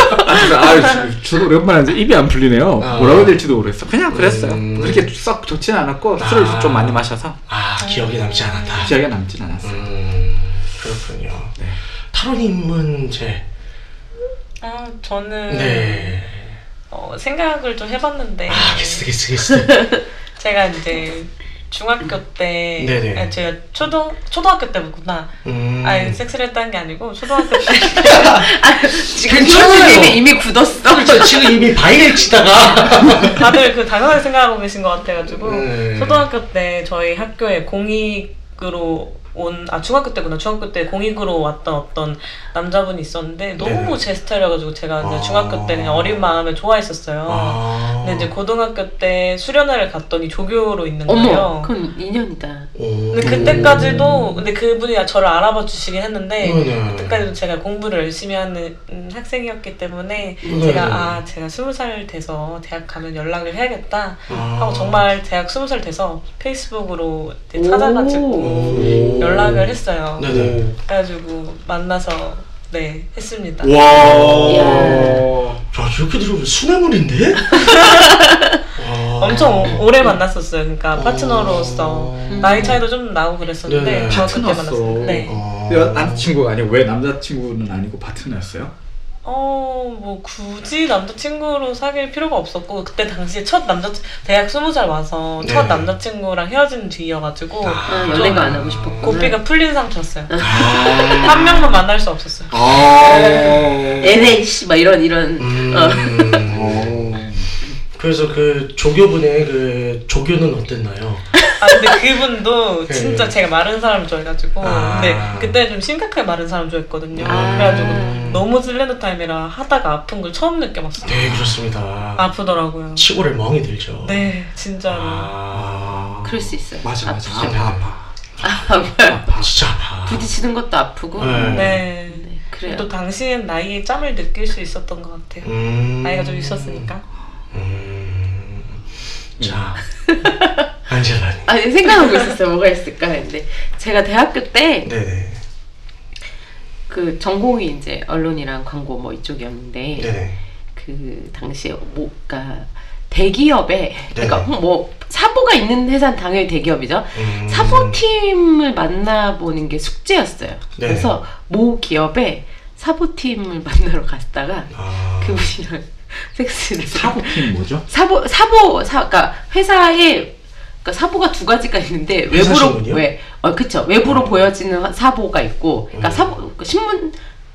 아, 저도 오랜만에 입이 안 풀리네요. 아. 뭐라고 해야 될지도 모르겠어. 그냥 그랬어요. 음. 그렇게 썩 좋지는 않았고 아. 술을 좀 많이 마셔서 아, 기억에 남지 않았다. 기억에 남진 않았어요. 음, 그렇군요. 네. 타로님은 이제, 아, 저는 네. 어, 생각을 좀 해봤는데 아, 게스트, 게스트, 게스트. 제가 이제 중학교 때 네네. 아니, 제가 초등 초등학교 때구나. 음. 아니 섹스를 했다는 게 아니고 초등학교 때 지금 괜찮아요. 교수님이 이미 굳었어. 그렇죠. 지금 이미 바이를 치다가. 다들 그 당연하게 생각하고 계신 것 같아가지고 네. 초등학교 때 저희 학교에 공익으로 온 아 중학교 때구나 중학교 때 공익으로 왔던 어떤 남자분이 있었는데 너무. 제 스타일이어가지고 제가 아. 중학교 때 그냥 어린 마음에 좋아했었어요. 아. 근데 이제 고등학교 때 수련회를 갔더니 조교로 있는 거예요. 그건 인연이다. 오. 근데 그때까지도 근데 그분이 저를 알아봐 주시긴 했는데 네네. 그때까지도 제가 공부를 열심히 하는 음, 학생이었기 때문에 네네. 제가 아 제가 스무 살 돼서 대학 가면 연락을 해야겠다 아. 하고 정말 대학 스무 살 돼서 페이스북으로 찾아가지고 오. 연락을 했어요. 네네. 그래가지고 만나서 네 했습니다. 와. 야, 이렇게 들으면 수뇌물인데? 와. 엄청 오- 오래 만났었어요. 그러니까 파트너로서 어. 나이 차이도 좀 나고 그랬었는데 네네. 중학교 때 파트너로서. 만났어요. 네. 어. 남자친구가 아니고 왜 남자친구는 아니고 파트너였어요? 어, 뭐 굳이 남자친구로 사귈 필요가 없었고 그때 당시에 첫 남자 대학 스무 살 와서 첫 네. 남자친구랑 헤어진 뒤여가지고 아, 좀 연애가 안 하고 싶었구나. 고삐가 풀린 상태였어요. 아. 한 명만 만날 수 없었어요. 아. NH 막 이런 이런 음. 어. 그래서 그 조교분의 그 조교는 어땠나요? 아 근데 그분도 네. 진짜 제가 마른 사람 좋아해가지고 아. 근데 그때 좀 심각하게 마른 사람 좋아했거든요. 아. 그래가지고 너무 슬렌더 타임이라 하다가 아픈 걸 처음 느껴봤어요. 네, 그렇습니다. 아프더라고요. 치골에 멍이 들죠. 네, 진짜로. 아. 그럴 수 있어요. 맞아 맞아. 아프죠. 아파 아파. 아, 아파. 진짜 아파. 부딪히는 것도 아프고. 네. 네. 네, 그래요. 또 당시엔 나이의 짬을 느낄 수 있었던 것 같아요. 음. 나이가 좀 있었으니까. 음. 자. 안젤라님. 아니 생각하고 있었어요. 뭐가 있을까 했는데 제가 대학교 때그 네네. 전공이 이제 언론이랑 광고 뭐 이쪽이었는데 네네. 그 당시에 뭐가 대기업에 그러니까 네네. 뭐 사보가 있는 회사는 당연히 대기업이죠. 음. 사보팀을 만나보는 게 숙제였어요. 네. 그래서 모 기업에 사보팀을 만나러 갔다가 아. 그분이랑 섹스를 사보팀 뭐죠? 사보 사보 사 그러니까 회사에 그러니까 사보가 두 가지가 있는데 외부로? 왜 어 그쵸 외부로 어. 보여지는 사보가 있고 그러니까 음. 사보 그 신문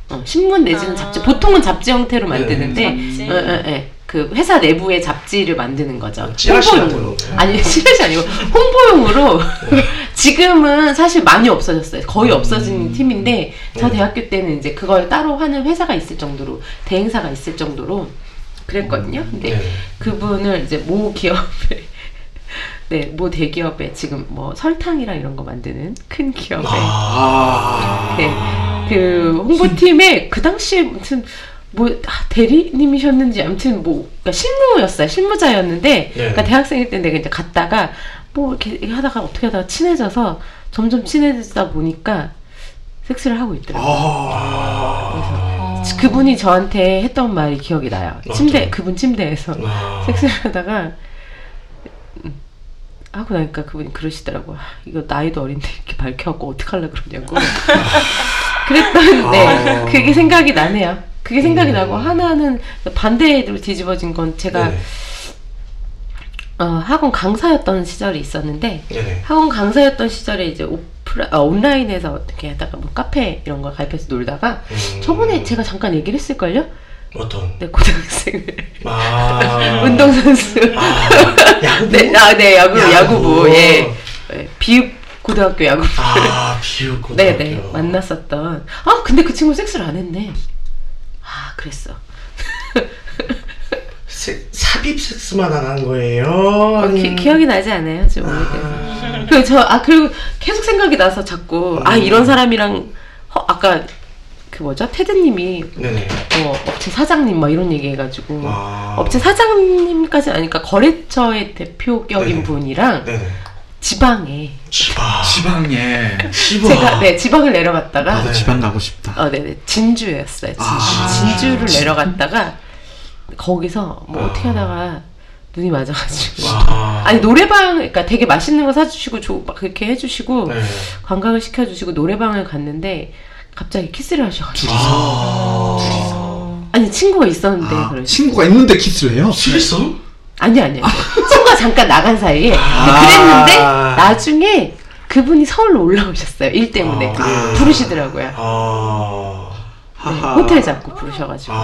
어, 신문 내지는 아. 잡지 보통은 잡지 형태로 만드는데. 어, 어, 어, 그 회사 내부의 잡지를 만드는 거죠. 찌라시라고 홍보용으로. 아니 찌라시 아니고 홍보용으로 지금은 사실 많이 없어졌어요. 거의 없어진 음. 팀인데 저 네. 대학교 때는 이제 그걸 따로 하는 회사가 있을 정도로 대행사가 있을 정도로 그랬거든요. 근데 네. 그분을 이제 모 기업에 네, 모 대기업에 지금 뭐 설탕이랑 이런 거 만드는 큰 기업에 아. 네, 그 홍보팀에 그 당시에 무슨 뭐 아, 대리님이셨는지 아무튼 뭐 그러니까 실무였어요 실무자였는데 그러니까 대학생일 때 내가 이제 갔다가 뭐 이렇게 하다가 어떻게 하다가 친해져서 점점 친해지다 보니까 섹스를 하고 있더라고요. 아. 그래서 그분이 저한테 했던 말이 기억이 나요. 침대 어떤? 그분 침대에서 아. 섹스를 하다가 음, 하고 나니까 그분이 그러시더라고요. 아, 이거 나이도 어린데 이렇게 밝혀갖고 어떡하려 그러냐고. 그랬던데 아. 그게 생각이 나네요. 그게 생각이 음. 나고 하나는 반대로 뒤집어진 건 제가 네네. 어, 학원 강사였던 시절이 있었는데 네네. 학원 강사였던 시절에 이제 오프라, 아, 온라인에서 어떻게 하다가 뭐 카페 이런 거 가입해서 놀다가 음. 저번에 제가 잠깐 얘기를 했을걸요? 어떤? 네, 고등학생을 아. 운동선수 아. 야구부? 네, 아, 네, 야구, 야구부. 야구부, 예. 예, 비읍 고등학교 야구부. 아, 비읍 고등학교. 네, 네, 만났었던. 아, 근데 그 친구 섹스를 안 했네. 아, 그랬어. 세, 삽입 섹스만 안 한 거예요? 어, 기, 기억이 나지 않아요, 좀 오래돼서. 그리고 저, 아, 그리고 계속 생각이 나서 자꾸, 아, 음. 이런 사람이랑, 허, 아까, 그 뭐죠? 테드님이, 네네. 어, 업체 사장님, 막 이런 얘기 해가지고, 아. 업체 사장님까지 아니까 거래처의 대표격인 네네. 분이랑 네네. 지방에, 지방. 지방에. 지방. 제가, 네, 지방을 내려갔다가, 나도 네. 지방 가고 싶다. 어, 네네. 진주였어요. 진주. 아, 진주를 진주. 내려갔다가 거기서 뭐 아. 어떻게 하다가 눈이 맞아가지고. 와. 아니 노래방, 그러니까 되게 맛있는 거 사주시고 조, 막 그렇게 해주시고 네. 관광을 시켜주시고 노래방을 갔는데 갑자기 키스를 하셔가지고. 아. 아니 친구가 있었는데 아, 그러시. 친구가 있는데 키스를 해요? 스리썸? 아니 아니 아니. 친구가 잠깐 나간 사이에 아. 그랬는데 나중에 그분이 서울로 올라오셨어요. 일 때문에 아. 부르시더라고요. 아, 네, 호텔 잡고 부르셔가지고.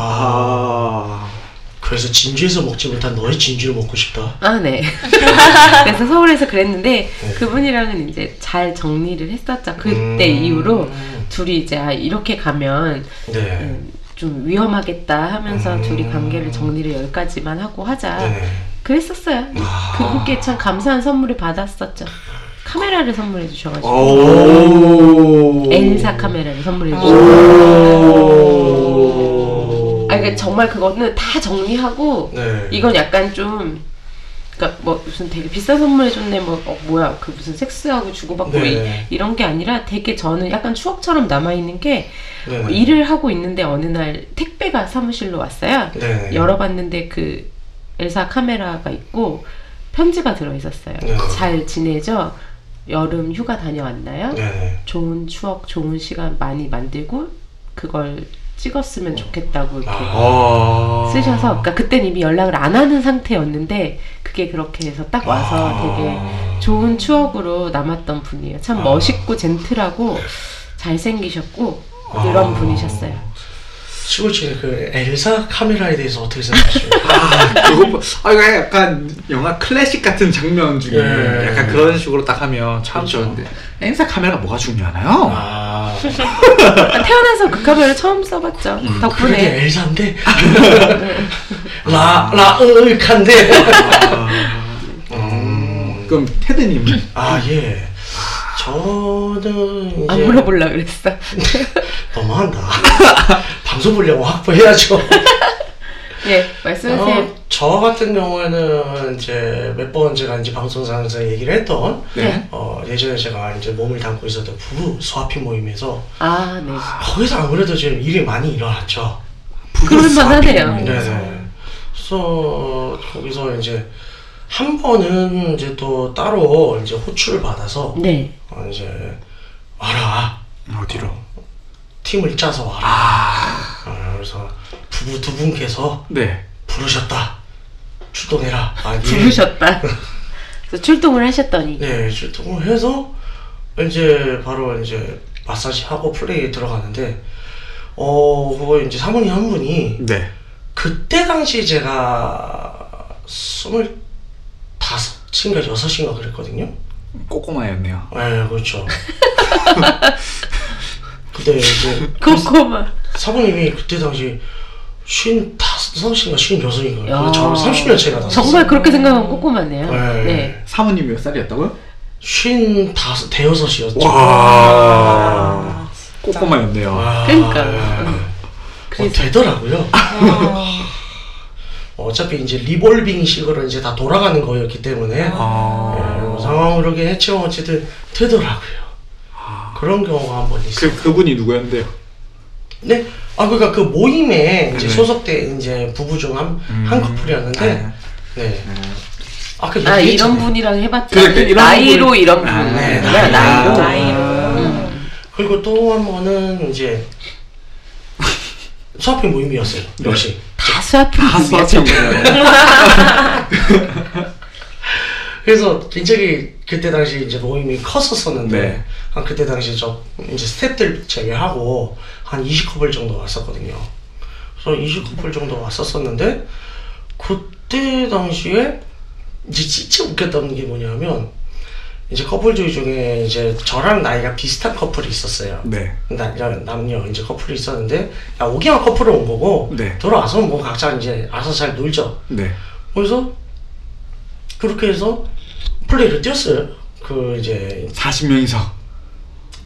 아, 아. 그래서 진주에서 먹지 못한 너의 진주를 먹고 싶다. 네. 그래서 서울에서 그랬는데 네. 그분이랑은 이제 잘 정리를 했었죠. 그때 음. 이후로 둘이 이제 아, 이렇게 가면 네. 음, 좀 위험하겠다 하면서 음. 둘이 관계를 정리를 여기까지만 하고 하자. 네. 그랬었어요. 아. 그분께 참 감사한 선물을 받았었죠. 카메라를 선물해 주셔가지고 오. 엘사 카메라를 선물해 오. 주셔가지고 아 그러니까 정말 그거는 다 정리하고 네. 이건 약간 좀 그러니까 뭐 무슨 되게 비싼 선물 해줬네 뭐 어, 뭐야 그 무슨 섹스하고 주고받고 네. 이, 런게 아니라 되게 저는 약간 추억처럼 남아 있는 게 네. 일을 하고 있는데 어느 날 택배가 사무실로 왔어요. 네. 열어봤는데 그 엘사 카메라가 있고 편지가 들어 있었어요. 네. 잘 지내죠? 여름 휴가 다녀왔나요? 네. 좋은 추억, 좋은 시간 많이 만들고 그걸 찍었으면 좋겠다고 이렇게 아. 쓰셔서 그러니까 그땐 이미 연락을 안 하는 상태였는데 그게 그렇게 해서 딱 와서 아. 되게 좋은 추억으로 남았던 분이에요. 참 아. 멋있고 젠틀하고 잘생기셨고 아. 이런 분이셨어요. 시골치는 그 엘사 카메라에 대해서 어떻게 생각하십니까? 아, 그거 뭐- 아 이거 약간 영화 클래식 같은 장면 중에 예. 약간 그런 식으로 딱 하면 참 그렇죠. 좋은데 엔사 카메라가 뭐가 중요하나요? 아, 아, 태어나서 그 카메라 처음 써봤죠. 그게 덕분에 엘사인데 라 라으익한데. 음. 그럼 테드님 아 예. 저는 안 이제 물어보려 그랬어. 너무한다. 방송 보려고 확보해야죠. 예, 말씀하세요. 어, 저 같은 경우에는 이제 몇 번 제가 이제 방송상에서 얘기를 했던 네. 어, 예전에 제가 이제 몸을 담고 있었던 부부 스와핑 모임에서 아, 네. 거기서 아무래도 좀 일이 많이 일어났죠. 그럴만하네요. 네네. 그래서 거기서 이제 한 번은 이제 또 따로 이제 호출을 받아서 네. 어, 이제 와라 어디로? 팀을 짜서 와라. 어, 그래서 부부 두 분께서 네. 부르셨다. 출동해라. 아, 예. 부르셨다. 그래서 출동을 하셨더니. 네, 출동을 해서 이제 바로 이제 마사지 하고 플레이에 들어가는데 어 그거 이제 사모님 한 분이 네. 그때 당시 제가 스물 다섯 인가 여섯인가 그랬거든요. 꼬꼬마였네요. 네, 그렇죠. 근데 이제 코코마. 사모님이 그때 당시 쉰 다섯인가 쉰 여섯인가 야. 저랑 30년 차이가 났어요. 정말 그렇게 생각하면 꼬꼬마네요. 네. 네. 사모님 몇 살이었다고요? 쉰 다섯 대여섯이었죠. 와. 꼬꼬마였네요. 아, 그러니까. 예. 응. 어, 되더라고요. 어차피 이제 리볼빙식으로 이제 다 돌아가는 거였기 때문에 아. 예, 뭐 상황 그렇게 했지만 어쨌든 되더라고요. 그런 경우가 한 번 있어요. 그 그분이 누구였는데요? 네, 아 그러니까 그 모임에 이제 네. 소속된 이제 부부 중한한 음. 커플이었는데, 네. 네. 아까 아, 이런. 분이랑 해봤자. 그러니까 이런 나이로 분. 이런 아, 분. 네, 나이로. 나이로. 음. 그리고 또 한 번은 이제 수학회 모임이었어요. 역시. 다다 수학형 그래서 굉장히 그때 당시 이제 모임이 컸었었는데 네. 한 그때 당시 저 이제 스탭들 제외하고 한 20커플 정도 왔었거든요. 그래서 20커플 정도 왔었었는데 그때 당시에 이제 진짜 웃겼던 게 뭐냐면 이제 커플들 중에 이제 저랑 나이가 비슷한 커플이 있었어요. 네. 나, 남녀 이제 커플이 있었는데 야, 5개월 커플을 온 거고 네. 돌아와서 뭐 각자 이제 알아서 잘 놀죠. 네. 그래서 그렇게 해서 플레이를 뛰었어요. 그 이제 40명이서.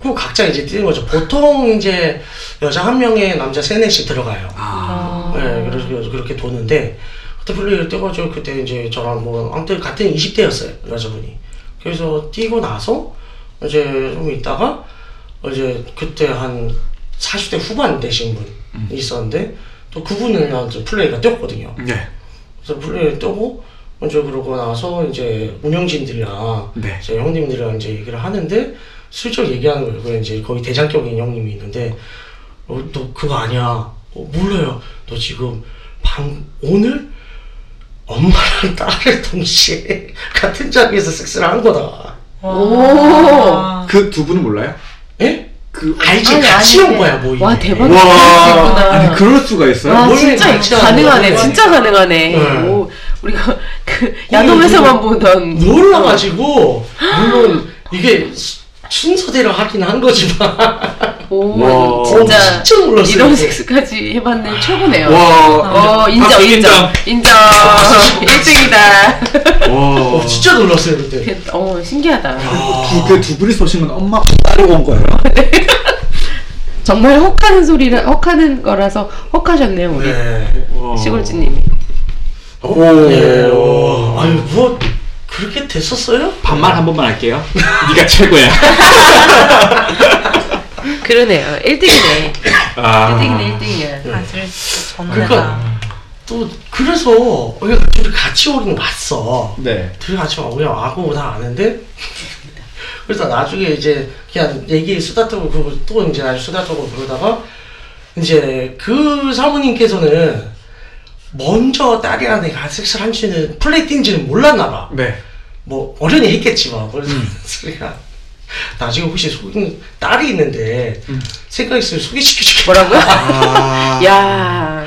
그 각자 이제 뛰는 거죠. 보통 이제 여자 한 명에 남자 세 넷씩 들어가요. 아. 네, 그래서 그렇게 도는데 그때 플레이를 뛰어가지고 그때 이제 저랑 뭐 아무튼 같은 20대였어요 여자분이. 그래서 뛰고 나서 이제 좀 있다가 이제 그때 한 40대 후반 되신 분 있었는데 또 그분은 이제 플레이가 뛰었거든요. 네. 그래서 플레이를 뜨고 먼저 그러고 나서 이제 운영진들이랑 네. 제 형님들이랑 이제 얘기를 하는데 슬쩍 얘기하는 거예요. 그 이제 거의 대장격인 형님이 있는데 어, 너 그거 아니야. 어, 몰라요. 너 지금 방 오늘 엄마랑 딸을 동시에 같은 자리에서 섹스를 한 거다. 오. 그 두 분은 몰라요? 예? 그 알지 아니, 같이 아니, 온 거야 뭐 와 이게. 대박. 와. 아니 그럴 수가 있어요? 와 뭘 진짜 같이 하는 가능하네. 거야? 진짜 가능하네. 네. 오, 우리가 그 야nom에서만 보던 놀라가지고 물론 이게 수- 순서대로 하긴 한 거지만 오 와. 진짜 어, 진짜 놀랐어요. 이런. 섹스까지 해봤는 최고네요. 와, 어 인정 박수 인정 인정 1등이다. 와, 어, 진짜 놀랐어요 그때. 어 신기하다. 두, 그두 분이 쏘신 건 엄마 따르고 온 거예요? 정말 혹하는 소리라 혹하는 거라서 혹하셨네요 우리 네. 와. 시골주님이. 어? 오. 예. 어. 아유 뭐 그렇게 됐었어요? 반말 한 번만 할게요. 네가 최고야. 그러네요. 1등이네. 아. 1등이네 1등이야. 사실 그러니까 또 그래서 우리가 둘이 같이 오긴 왔어. 네. 둘이 같이 와 그냥 와고 다 아는데 그래서 나중에 이제 그냥 얘기 수다 떨고 그러고 또 이제 아주 수다 떨고 그러다가 이제 그 사모님께서는 먼저 딸이랑 내가 섹스를 한지는 플레이팅지는 몰랐나 봐. 네. 뭐 어련히 했겠지만 그래서 소리가 나중에 혹시 속인 딸이 있는데 음. 생각 있으면 소개시켜 줄게. 뭐라고요? 아. 야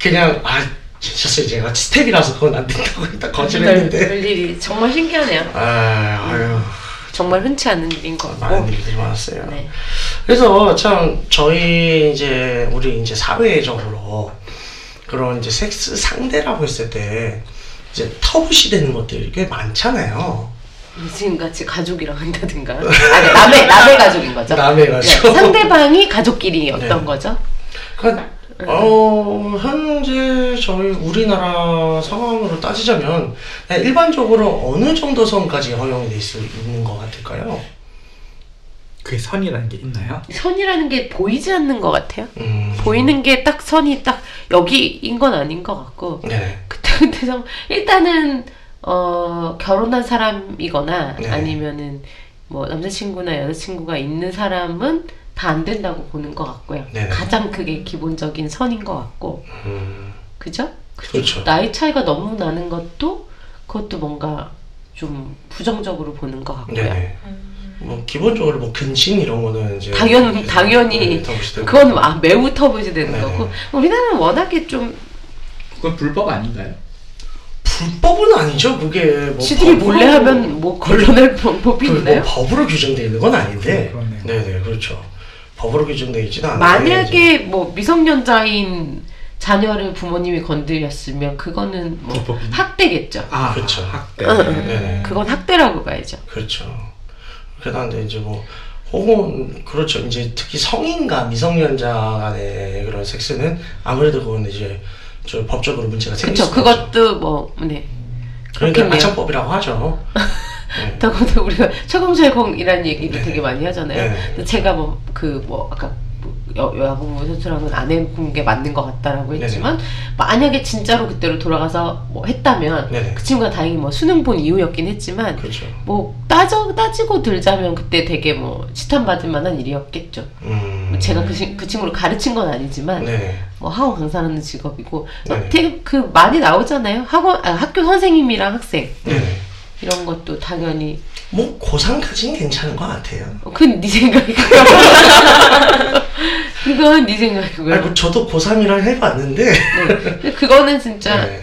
그냥 아 진짜 제가 스텝이라서 그건 안 된다고 일단 별, 거절했는데. 별 일이 정말 신기하네요. 아 아유 정말 흔치 않은 일인 것 많은 같고. 일들이 많았어요. 네. 그래서 참 저희 이제 우리 이제 사회적으로 그런 이제 섹스 상대라고 했을 때 이제 터부시 되는 것들이 꽤 많잖아요. 지금 같이 가족이랑 한다든가. 아니 남의 남의 가족인 거죠. 남의 가족. 네, 상대방이 가족끼리 어떤 네. 거죠? 그러니까 어 현재 저희 우리나라 상황으로 따지자면 일반적으로 어느 정도 선까지 허용이 될수 있는 것 같을까요? 그게 선이라는 게 있나요? 선이라는 게 보이지 않는 것 같아요. 음. 보이는 게 딱 선이 딱 여기인 건 아닌 것 같고 네. 그때 그때서 일단은 어 결혼한 사람이거나 네. 아니면은 뭐 남자친구나 여자친구가 있는 사람은 다 안 된다고 보는 것 같고요. 네. 가장 그게 기본적인 선인 것 같고 음. 그죠? 그렇죠. 나이 차이가 너무 나는 것도 그것도 뭔가 좀 부정적으로 보는 것 같고요. 네네. 뭐 기본적으로 뭐 근심 이런 거는 이제 당연 네, 당연히 네, 되고. 그건 아, 매우 터부시 되는 네네. 거고 우리나라는 워낙에 좀 그건 불법 아닌가요? 불법은 아니죠. 그게 뭐 시들이 몰래 하면 뭐 걸러낼 방법이 그뭐 있나요? 법으로 규정되어 있는 건 아닌데. 그렇네요. 네네 그렇죠. 법으로 규정되어 있지는 않은데. 만약에 뭐 미성년자인 자녀를 부모님이 건드렸으면 그거는 뭐. 학대겠죠. 아, 그렇죠. 학대. 응, 응. 그건 학대라고 봐야죠. 그렇죠. 그러는데 이제 뭐 혹은 그렇죠. 이제 특히 성인과 미성년자 간의 그런 섹스는 아무래도 그건 이제 저 법적으로 문제가 생길 그렇죠. 그것도 뭐 네. 그러니까. 가창법이라고 하죠. 네. 더군다나 우리가 철컹철컹이라는 얘기를 네. 되게 많이 하잖아요. 네. 제가 뭐 그뭐 아까 여, 여자분부 선수랑은 안 해본 게 맞는 것 같다라고 네네. 했지만 만약에 진짜로 그때로 돌아가서 뭐 했다면 네네. 그 친구가 다행히 뭐 수능 본 이후였긴 했지만 그렇죠. 뭐 따져 따지고 들자면 그때 되게 뭐 치탄받을 만한 일이었겠죠. 음. 뭐 제가 그, 친- 그 친구를 가르친 건 아니지만 네. 뭐 학원 강사라는 직업이고 네네. 되게 그 많이 나오잖아요. 학원 아, 학교 선생님이랑 학생 네. 이런 것도 당연히 뭐 고3까지는 괜찮은 것 같아요. 어, 그건 네 생각이고요. 그건 네 생각이고요. 아니, 뭐 저도 고3이랑 해봤는데. 네. 그거는 진짜 네.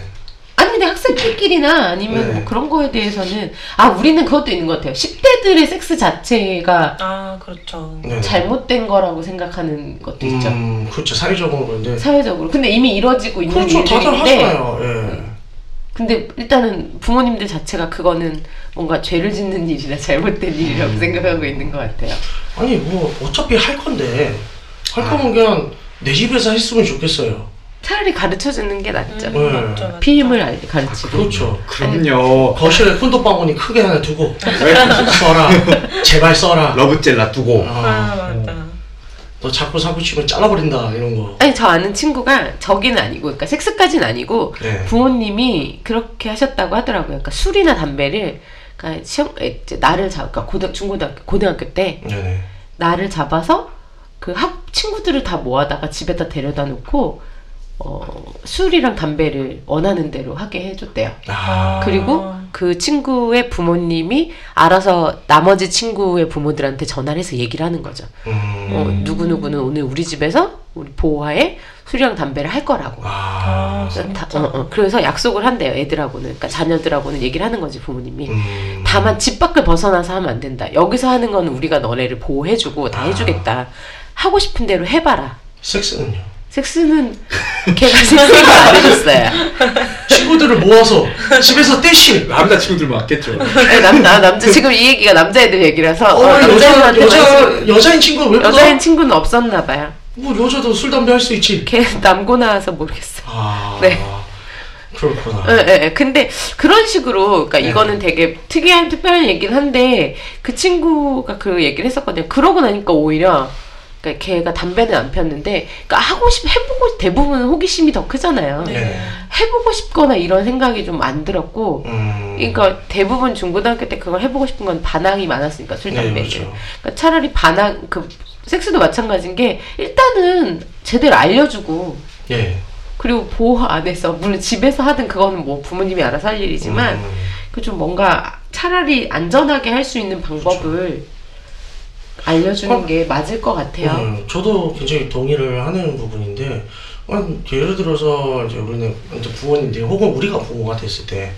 아니 근데 학생들끼리나 아니면 네. 뭐 그런 거에 대해서는 아 우리는 그것도 있는 것 같아요. 10대들의 섹스 자체가 아 그렇죠. 네. 잘못된 거라고 생각하는 것도 있죠. 음, 그렇죠. 사회적으로 그런데. 사회적으로. 근데 이미 이루어지고 있는 그렇죠. 다들 일들인데 하잖아요. 예. 근데 일단은 부모님들 자체가 그거는 뭔가 죄를 짓는 일이나 잘못된 일이라고 음. 생각하고 있는 것 같아요. 아니, 뭐, 어차피 할 건데. 할 거면 그냥 내 집에서 했으면 좋겠어요. 차라리 가르쳐 주는 게 낫죠. 네. 맞죠, 맞죠. 피임을 알 가르치고. 그렇죠. 그럼요. 거실에 콘돔방울이 크게 하나 두고. 써라. 제발 써라. 러브젤 놔두고. 아 아, 맞다. 너 자꾸 사고 치면 잘라버린다. 이런 거. 아니 저 아는 친구가 저기는 아니고 그러니까 섹스까지는 아니고 네. 부모님이 그렇게 하셨다고 하더라고요. 그러니까 술이나 담배를 그러니까 시험 에, 이제 나를 잡 그러니까 고등 중고등학교 고등학교 때 네네. 나를 잡아서 그 학 친구들을 다 모아다가 집에다 데려다 놓고 어, 술이랑 담배를 원하는 대로 하게 해줬대요. 아, 그리고 그 친구의 부모님이 알아서 나머지 친구의 부모들한테 전화를 해서 얘기를 하는 거죠. 음, 어, 누구누구는 오늘 우리 집에서 우리 보호하에 술이랑 담배를 할 거라고. 아, 다- 어, 어. 그래서 약속을 한대요, 애들하고는. 그러니까 자녀들하고는 얘기를 하는 거지, 부모님이. 음, 다만 집 밖을 벗어나서 하면 안 된다. 여기서 하는 건 우리가 너네를 보호해주고 다 해주겠다. 하고 싶은 대로 해봐라. 섹스는요? 섹스는 걔가 섹스를 안 해줬어요. 친구들을 모아서 집에서 떼실. 남자 친구들 많겠죠. 아니, 남, 나, 남자, 지금 이 얘기가 남자애들 얘기라서. 어, 어, 여자 여자 여자인 친구가 왜? 여자인 친구는 없었나 봐요. 뭐 여자도 술 담배 할 수 있지. 걔 남고 나와서 모르겠어. 아, 네. 그렇구나. 예, 예, 예. 근데 그런 식으로, 그러니까 네. 이거는 되게 특이한 특별한 얘기긴 한데 그 친구가 그 얘기를 했었거든요. 그러고 나니까 오히려 그러니까 걔가 담배는 안 폈는데, 그러니까 하고 싶 해보고 대부분은 호기심이 더 크잖아요. 네. 해보고 싶거나 이런 생각이 좀 안 들었고, 음, 그러니까 대부분 중고등학교 때 그걸 해보고 싶은 건 반항이 많았으니까 술 네, 담배는. 그렇죠. 그러니까 차라리 반항 그 섹스도 마찬가지인 게 일단은 제대로 알려주고 예. 그리고 보호 안에서 물론 집에서 하든 그거는 뭐 부모님이 알아서 할 일이지만 음, 그좀 뭔가 차라리 안전하게 할 수 있는 방법을 알려주는 어? 게 맞을 것 같아요. 음, 저도 굉장히 동의를 하는 부분인데, 어, 예를 들어서 이제 우리는 이제 부모님들 혹은 우리가 부모가 됐을 때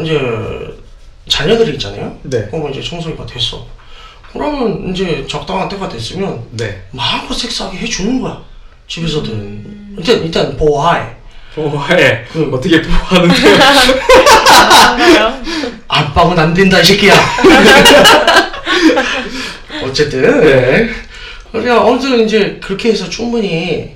이제 자녀들이 있잖아요. 네. 혹은 이제 청소기가 됐어. 그러면 이제 적당한 때가 됐으면 네. 마음껏 섹스하게 해주는 거야. 집에서든. 일단 일단 보호하에. 보호해. 그- 어떻게 보호하는데요? 안방은 안 된다 이 새끼야. 어쨌든 네. 그러니까 아무튼 이제 그렇게 해서 충분히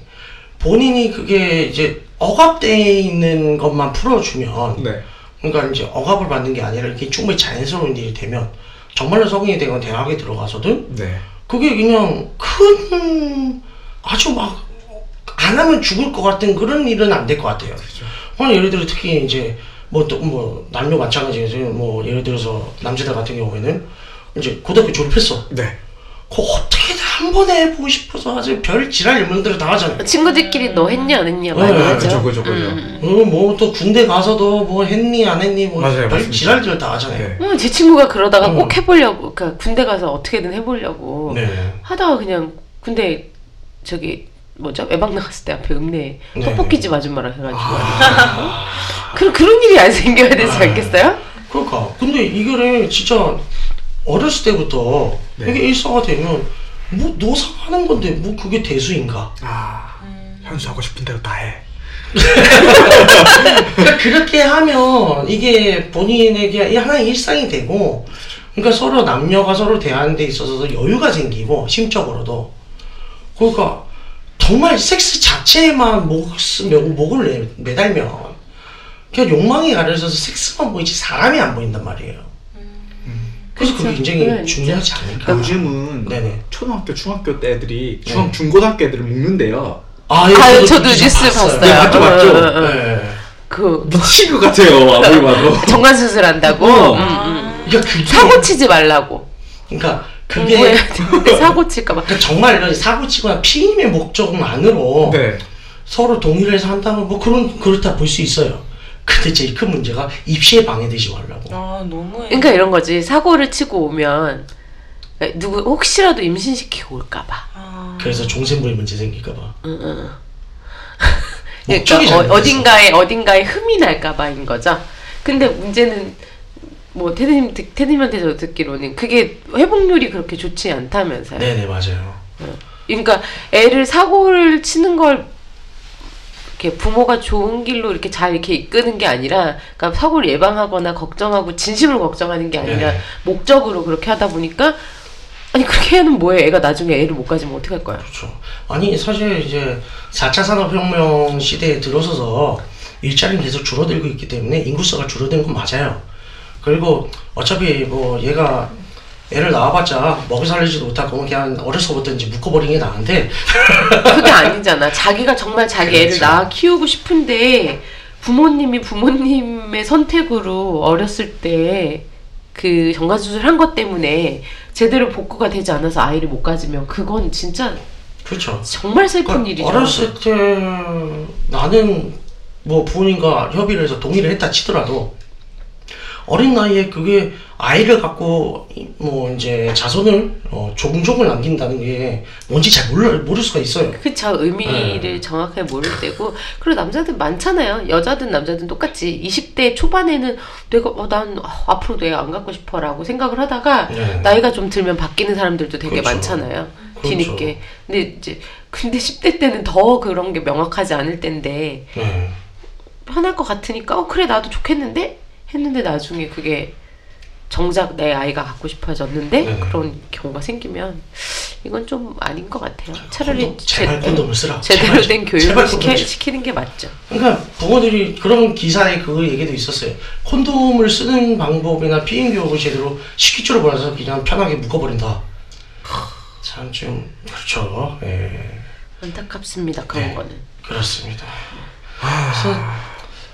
본인이 그게 이제 억압돼 있는 것만 풀어주면 네. 그러니까 이제 억압을 받는 게 아니라 이렇게 충분히 자연스러운 일이 되면 정말로 성인이 되건 대학에 들어가서든 네. 그게 그냥 큰 아주 막 안 하면 죽을 것 같은 그런 일은 안 될 것 같아요. 어, 예를 들어 특히 이제 뭐또뭐 남녀 마찬가지겠죠. 뭐 예를 들어서 남자들 같은 경우에는 이제 고등학교 졸업했어. 네. 그 어떻게든 한 번에 해보고 싶어서 아주 별 지랄 일명들을 다 하잖아요. 친구들끼리 너 했냐 안 했냐 많이 네, 하죠. 그죠, 그죠, 그죠. 음. 어, 뭐또 군대 가서도 뭐 했니 안 했니 뭐 맞아요, 별 맞습니다. 지랄들을 다 하잖아요. 네. 음, 제 친구가 그러다가 음. 꼭 해보려고, 그러니까 군대 가서 어떻게든 해보려고 네. 하다가 그냥 군대 저기 뭐죠 외박 나갔을 때 앞에 읍내 네. 떡볶이집 아줌마랑 해가지고 아, 그럼 그런 일이 안 생겨야 되지 아. 않겠어요? 그러니까 근데 이거를 진짜 어렸을 때부터 네. 이게 일상화 되면 뭐 노상하는 건데 뭐 그게 대수인가? 아, 현수 하고 싶은 대로 다 해. 그러니까 그렇게 하면 이게 본인에게 하나의 일상이 되고 그러니까 서로 남녀가 서로 대하는 데 있어서 여유가 생기고 심적으로도 그러니까 정말 섹스 자체에만 목, 목을 내- 매달면 그냥 욕망이 가려져서 섹스만 보이지 사람이 안 보인단 말이에요. 그래서 그게 그렇죠. 굉장히 그건 중요하지 않을까. 요즘은 네네. 초등학교, 중학교 때 애들이 네. 중, 중고등학교 애들을 묶는데요. 아, 예, 아유 저도 그 기사 뉴스 봤어요. 봤어요. 네, 맞죠, 맞죠? 응. 네. 그 미친 것 같아요, 아무리 봐도. 정관 수술한다고 어. 음, 음. 그러니까 그게 사고 치지 말라고 그러니까 그게 되는데 사고 칠까봐 그러니까 정말 이런 사고 치거나 피임의 목적만으로 네. 서로 동의를 해서 한다면 뭐 그런 그렇다 볼 수 있어요. 근데 제일 큰 문제가 입시에 방해되지 말라고. 아 너무해. 그러니까 이런 거지 사고를 치고 오면 누구 혹시라도 임신시키고 올까봐 아, 그래서 종생부에 문제 생길까봐. 응, 응. 목적이 그러니까 어, 잘못됐어. 어딘가에 어딘가에 흠이 날까봐인 거죠. 근데 문제는 뭐 테드님 듣- 테드님한테 저 듣기로는 그게 회복률이 그렇게 좋지 않다면서요. 네네 맞아요. 그러니까 애를 사고를 치는 걸 이렇게 부모가 좋은 길로 이렇게 잘 이렇게 이끄는 게 아니라, 그러니까 사고를 예방하거나 걱정하고 진심으로 걱정하는 게 아니라 네. 목적으로 그렇게 하다 보니까 아니 그렇게 하는 뭐해? 애가 나중에 애를 못 가지면 어떡할 거야? 그렇죠. 아니 사실 이제 4차 산업혁명 시대에 들어서서 일자리는 계속 줄어들고 있기 때문에 인구수가 줄어든 건 맞아요. 그리고 어차피 뭐 얘가 애를 낳아봤자 먹여 살리지도 못하고 그냥 어려서부터 이제 묶어버리는 게 나은데 그게 아니잖아. 자기가 정말 자기 애를 그렇죠. 낳아 키우고 싶은데 부모님이 부모님의 선택으로 어렸을 때 그 정관 수술 한 것 때문에 제대로 복구가 되지 않아서 아이를 못 가지면 그건 진짜 그렇죠. 정말 슬픈 그러니까 일이죠. 어렸을 때 나는 뭐 부모님과 협의를 해서 동의를 했다 치더라도 어린 나이에 그게 아이를 갖고 이- 뭐 이제 자손을 어, 종족을 남긴다는 게 뭔지 잘 몰라 모를 수가 있어요. 그쵸 의미를 네. 정확하게 모를 때고 그리고 남자들 많잖아요 여자든 남자든 똑같이 20대 초반에는 내가 어, 난 아, 앞으로 내가 안 갖고 싶어라고 생각을 하다가 네. 나이가 좀 들면 바뀌는 사람들도 되게 그렇죠. 많잖아요 그렇죠. 뒤늦게 근데 이제 근데 10대 때는 더 그런 게 명확하지 않을 때인데 네. 편할 것 같으니까 어 그래 나도 좋겠는데 했는데 나중에 그게 정작 내 아이가 갖고 싶어졌는데 네. 그런 경우가 생기면 이건 좀 아닌 것 같아요 차라리 제발 제- 콘돔을 쓰라. 제대로 된 교육을 콘돔을 시키는 게 맞죠. 그러니까 부모들이 그런 기사에 그 얘기도 있었어요. 콘돔을 쓰는 방법이나 피임 교육을 제대로 시킬 줄 몰라서 그냥 편하게 묶어버린다. 참 좀 그렇죠. 예, 안타깝습니다. 그런 네. 거는. 그렇습니다.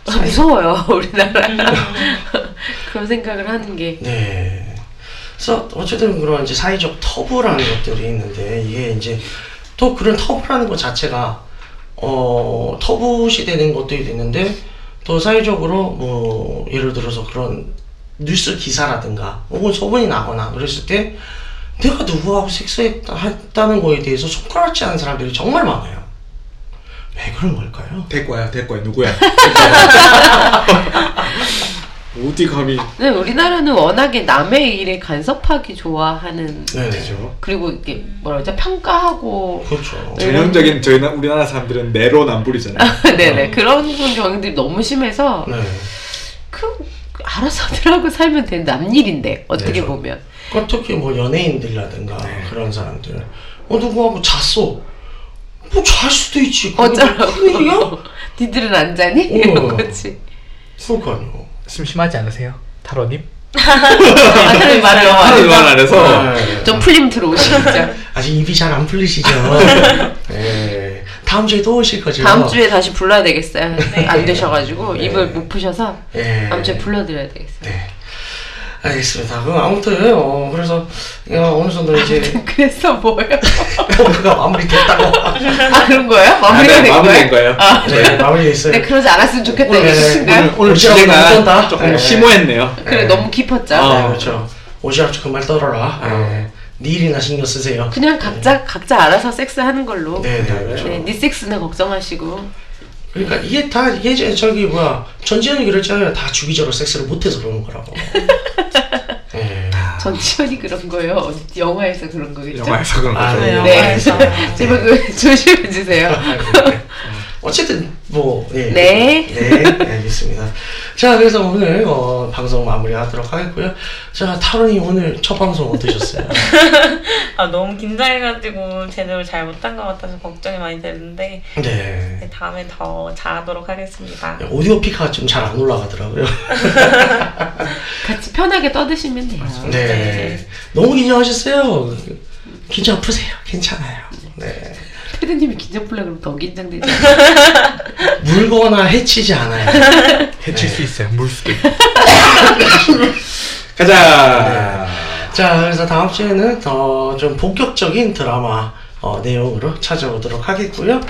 아, 무서워요, 우리나라. 그런 생각을 하는 게. 네. 그래서 어쨌든 그런 이제 사회적 터부라는 것들이 있는데 이게 이제 또 그런 터부라는 것 자체가 어 터부시 되는 것들이 있는데 또 사회적으로 뭐 예를 들어서 그런 뉴스 기사라든가 혹은 소문이 나거나 그랬을 때 내가 누구하고 섹스했다는 거에 대해서 손가락질 하는 사람들이 정말 많아요. 왜 그런 걸까요? 대과야 대과야 누구야? 어디 감히 근데 우리나라는 워낙에 남의 일에 간섭하기 좋아하는 네, 되죠. 그리고 이게 뭐라 그러죠? 평가하고 그렇죠. 전형적인 저희 나, 우리나라 사람들은 내로남불이잖아요. 네네 그런 경우들이 너무 심해서 네. 그 알아서 들 하고 살면 되는 남일인데 어떻게 네, 보면 그 특히 뭐 연예인들이라든가 네. 그런 사람들 어 누구하고 잤어 뭐 잘 수도 있지 어쩌라고 큰 일이야? 니들은 안 자니? 어. 이런 거지 그러니까요 심심하지 않으세요? 타로님? 하는 말을 하는 해서 말 안에서 네. 좀 풀림 들어오시죠 아직 입이 잘 안 풀리시죠 네. 다음 주에 또 오실 거죠 다음 주에 다시 불러야 되겠어요 안 되셔가지고 네. 입을 못 푸셔서 네. 다음 주에 불러드려야 되겠어요 네. 알겠습니다 그럼 아무튼 어, 그래서 어, 어느 정도 이제 그래서 뭐예요? 토크가 마무리됐다고 아 그런 거예요? 마무리가 아, 네, 된 마무리된 거예요? 거예요. 아, 네 마무리됐어요 네 그러지 않았으면 좋겠다 오늘? 오늘, 오늘 주제가 조금 네. 심오했네요. 그래 너무 깊었죠? 어. 네, 그렇죠 오시라고 그말 떨어라 네. 네 일이나 신경 쓰세요 그냥 각자 각자 알아서 섹스하는 걸로 네, 네, 그렇죠. 네, 네 섹스는 걱정하시고 그러니까 이게 다 이게 저- 저기 뭐야 전지현이 그랬잖아요 다 주기적으로 섹스를 못해서 그러는 거라고. 네. 전지현이 그런 거예요 영화에서 그런 거겠죠? 영화에서 그런 아, 거죠. 네. 네 영화에서. 제발 그 조심해 주세요 어쨌든 뭐 네. 네. 네, 알겠습니다. 자, 그래서 오늘 어, 방송 마무리하도록 하겠고요. 자, 타론이 오늘 첫 방송 어떠셨어요? 아 너무 긴장해가지고 제대로 잘 못한 것 같아서 걱정이 많이 되는데 네. 네, 다음에 더 잘하도록 하겠습니다. 오디오 피카가 좀 잘 안 올라가더라고요. 같이 편하게 떠드시면 돼요 네. 너무 긴장하셨어요. 긴장 푸세요. 괜찮아요. 네. 피디님이 긴장 풀려 그러면 더 긴장되죠 물거나 해치지 않아요. 해칠 수 있어요. 물 수도 있고. 가자. 자, 그래서 다음 주에는 더 좀 본격적인 드라마 어, 내용으로 찾아오도록 하겠고요.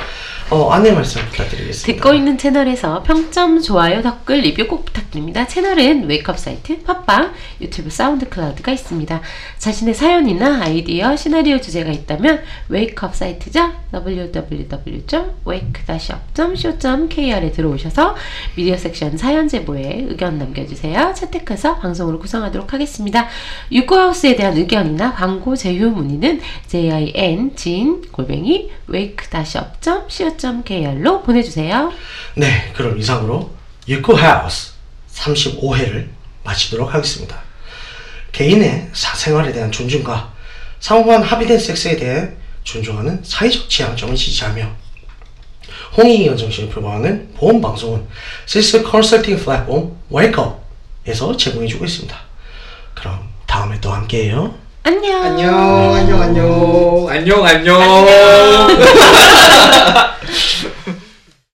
어, 안내 말씀 부탁드리겠습니다. 듣고 있는 채널에서 평점, 좋아요, 댓글, 리뷰 꼭 부탁드립니다. 채널은 웨이크업 사이트, 팟빵, 유튜브 사운드 클라우드가 있습니다. 자신의 사연이나 아이디어, 시나리오 주제가 있다면 웨이크업 사이트죠. www.wake-up.co.kr에 들어오셔서 미디어 섹션 사연 제보에 의견 남겨주세요. 채택해서 방송으로 구성하도록 하겠습니다. 유쿠하우스에 대한 의견이나 광고 제휴 문의는 jin 진 골뱅이 wake-up.co.kr 로 보내주세요. 네, 그럼 이상으로 유쿠 하우스 35회를 마치도록 하겠습니다. 개인의 사생활에 대한 존중과 상호간 합의된 섹스에 대해 존중하는 사회적 지향점을 지지하며 홍익이원 정신을 표방하는 보험 방송은 섹스 컨설팅 플랫폼 웨이크업에서 제공해주고 있습니다. 그럼 다음에 또 함께해요. 안녕. 안녕, 안녕, 안녕. 안녕, 안녕.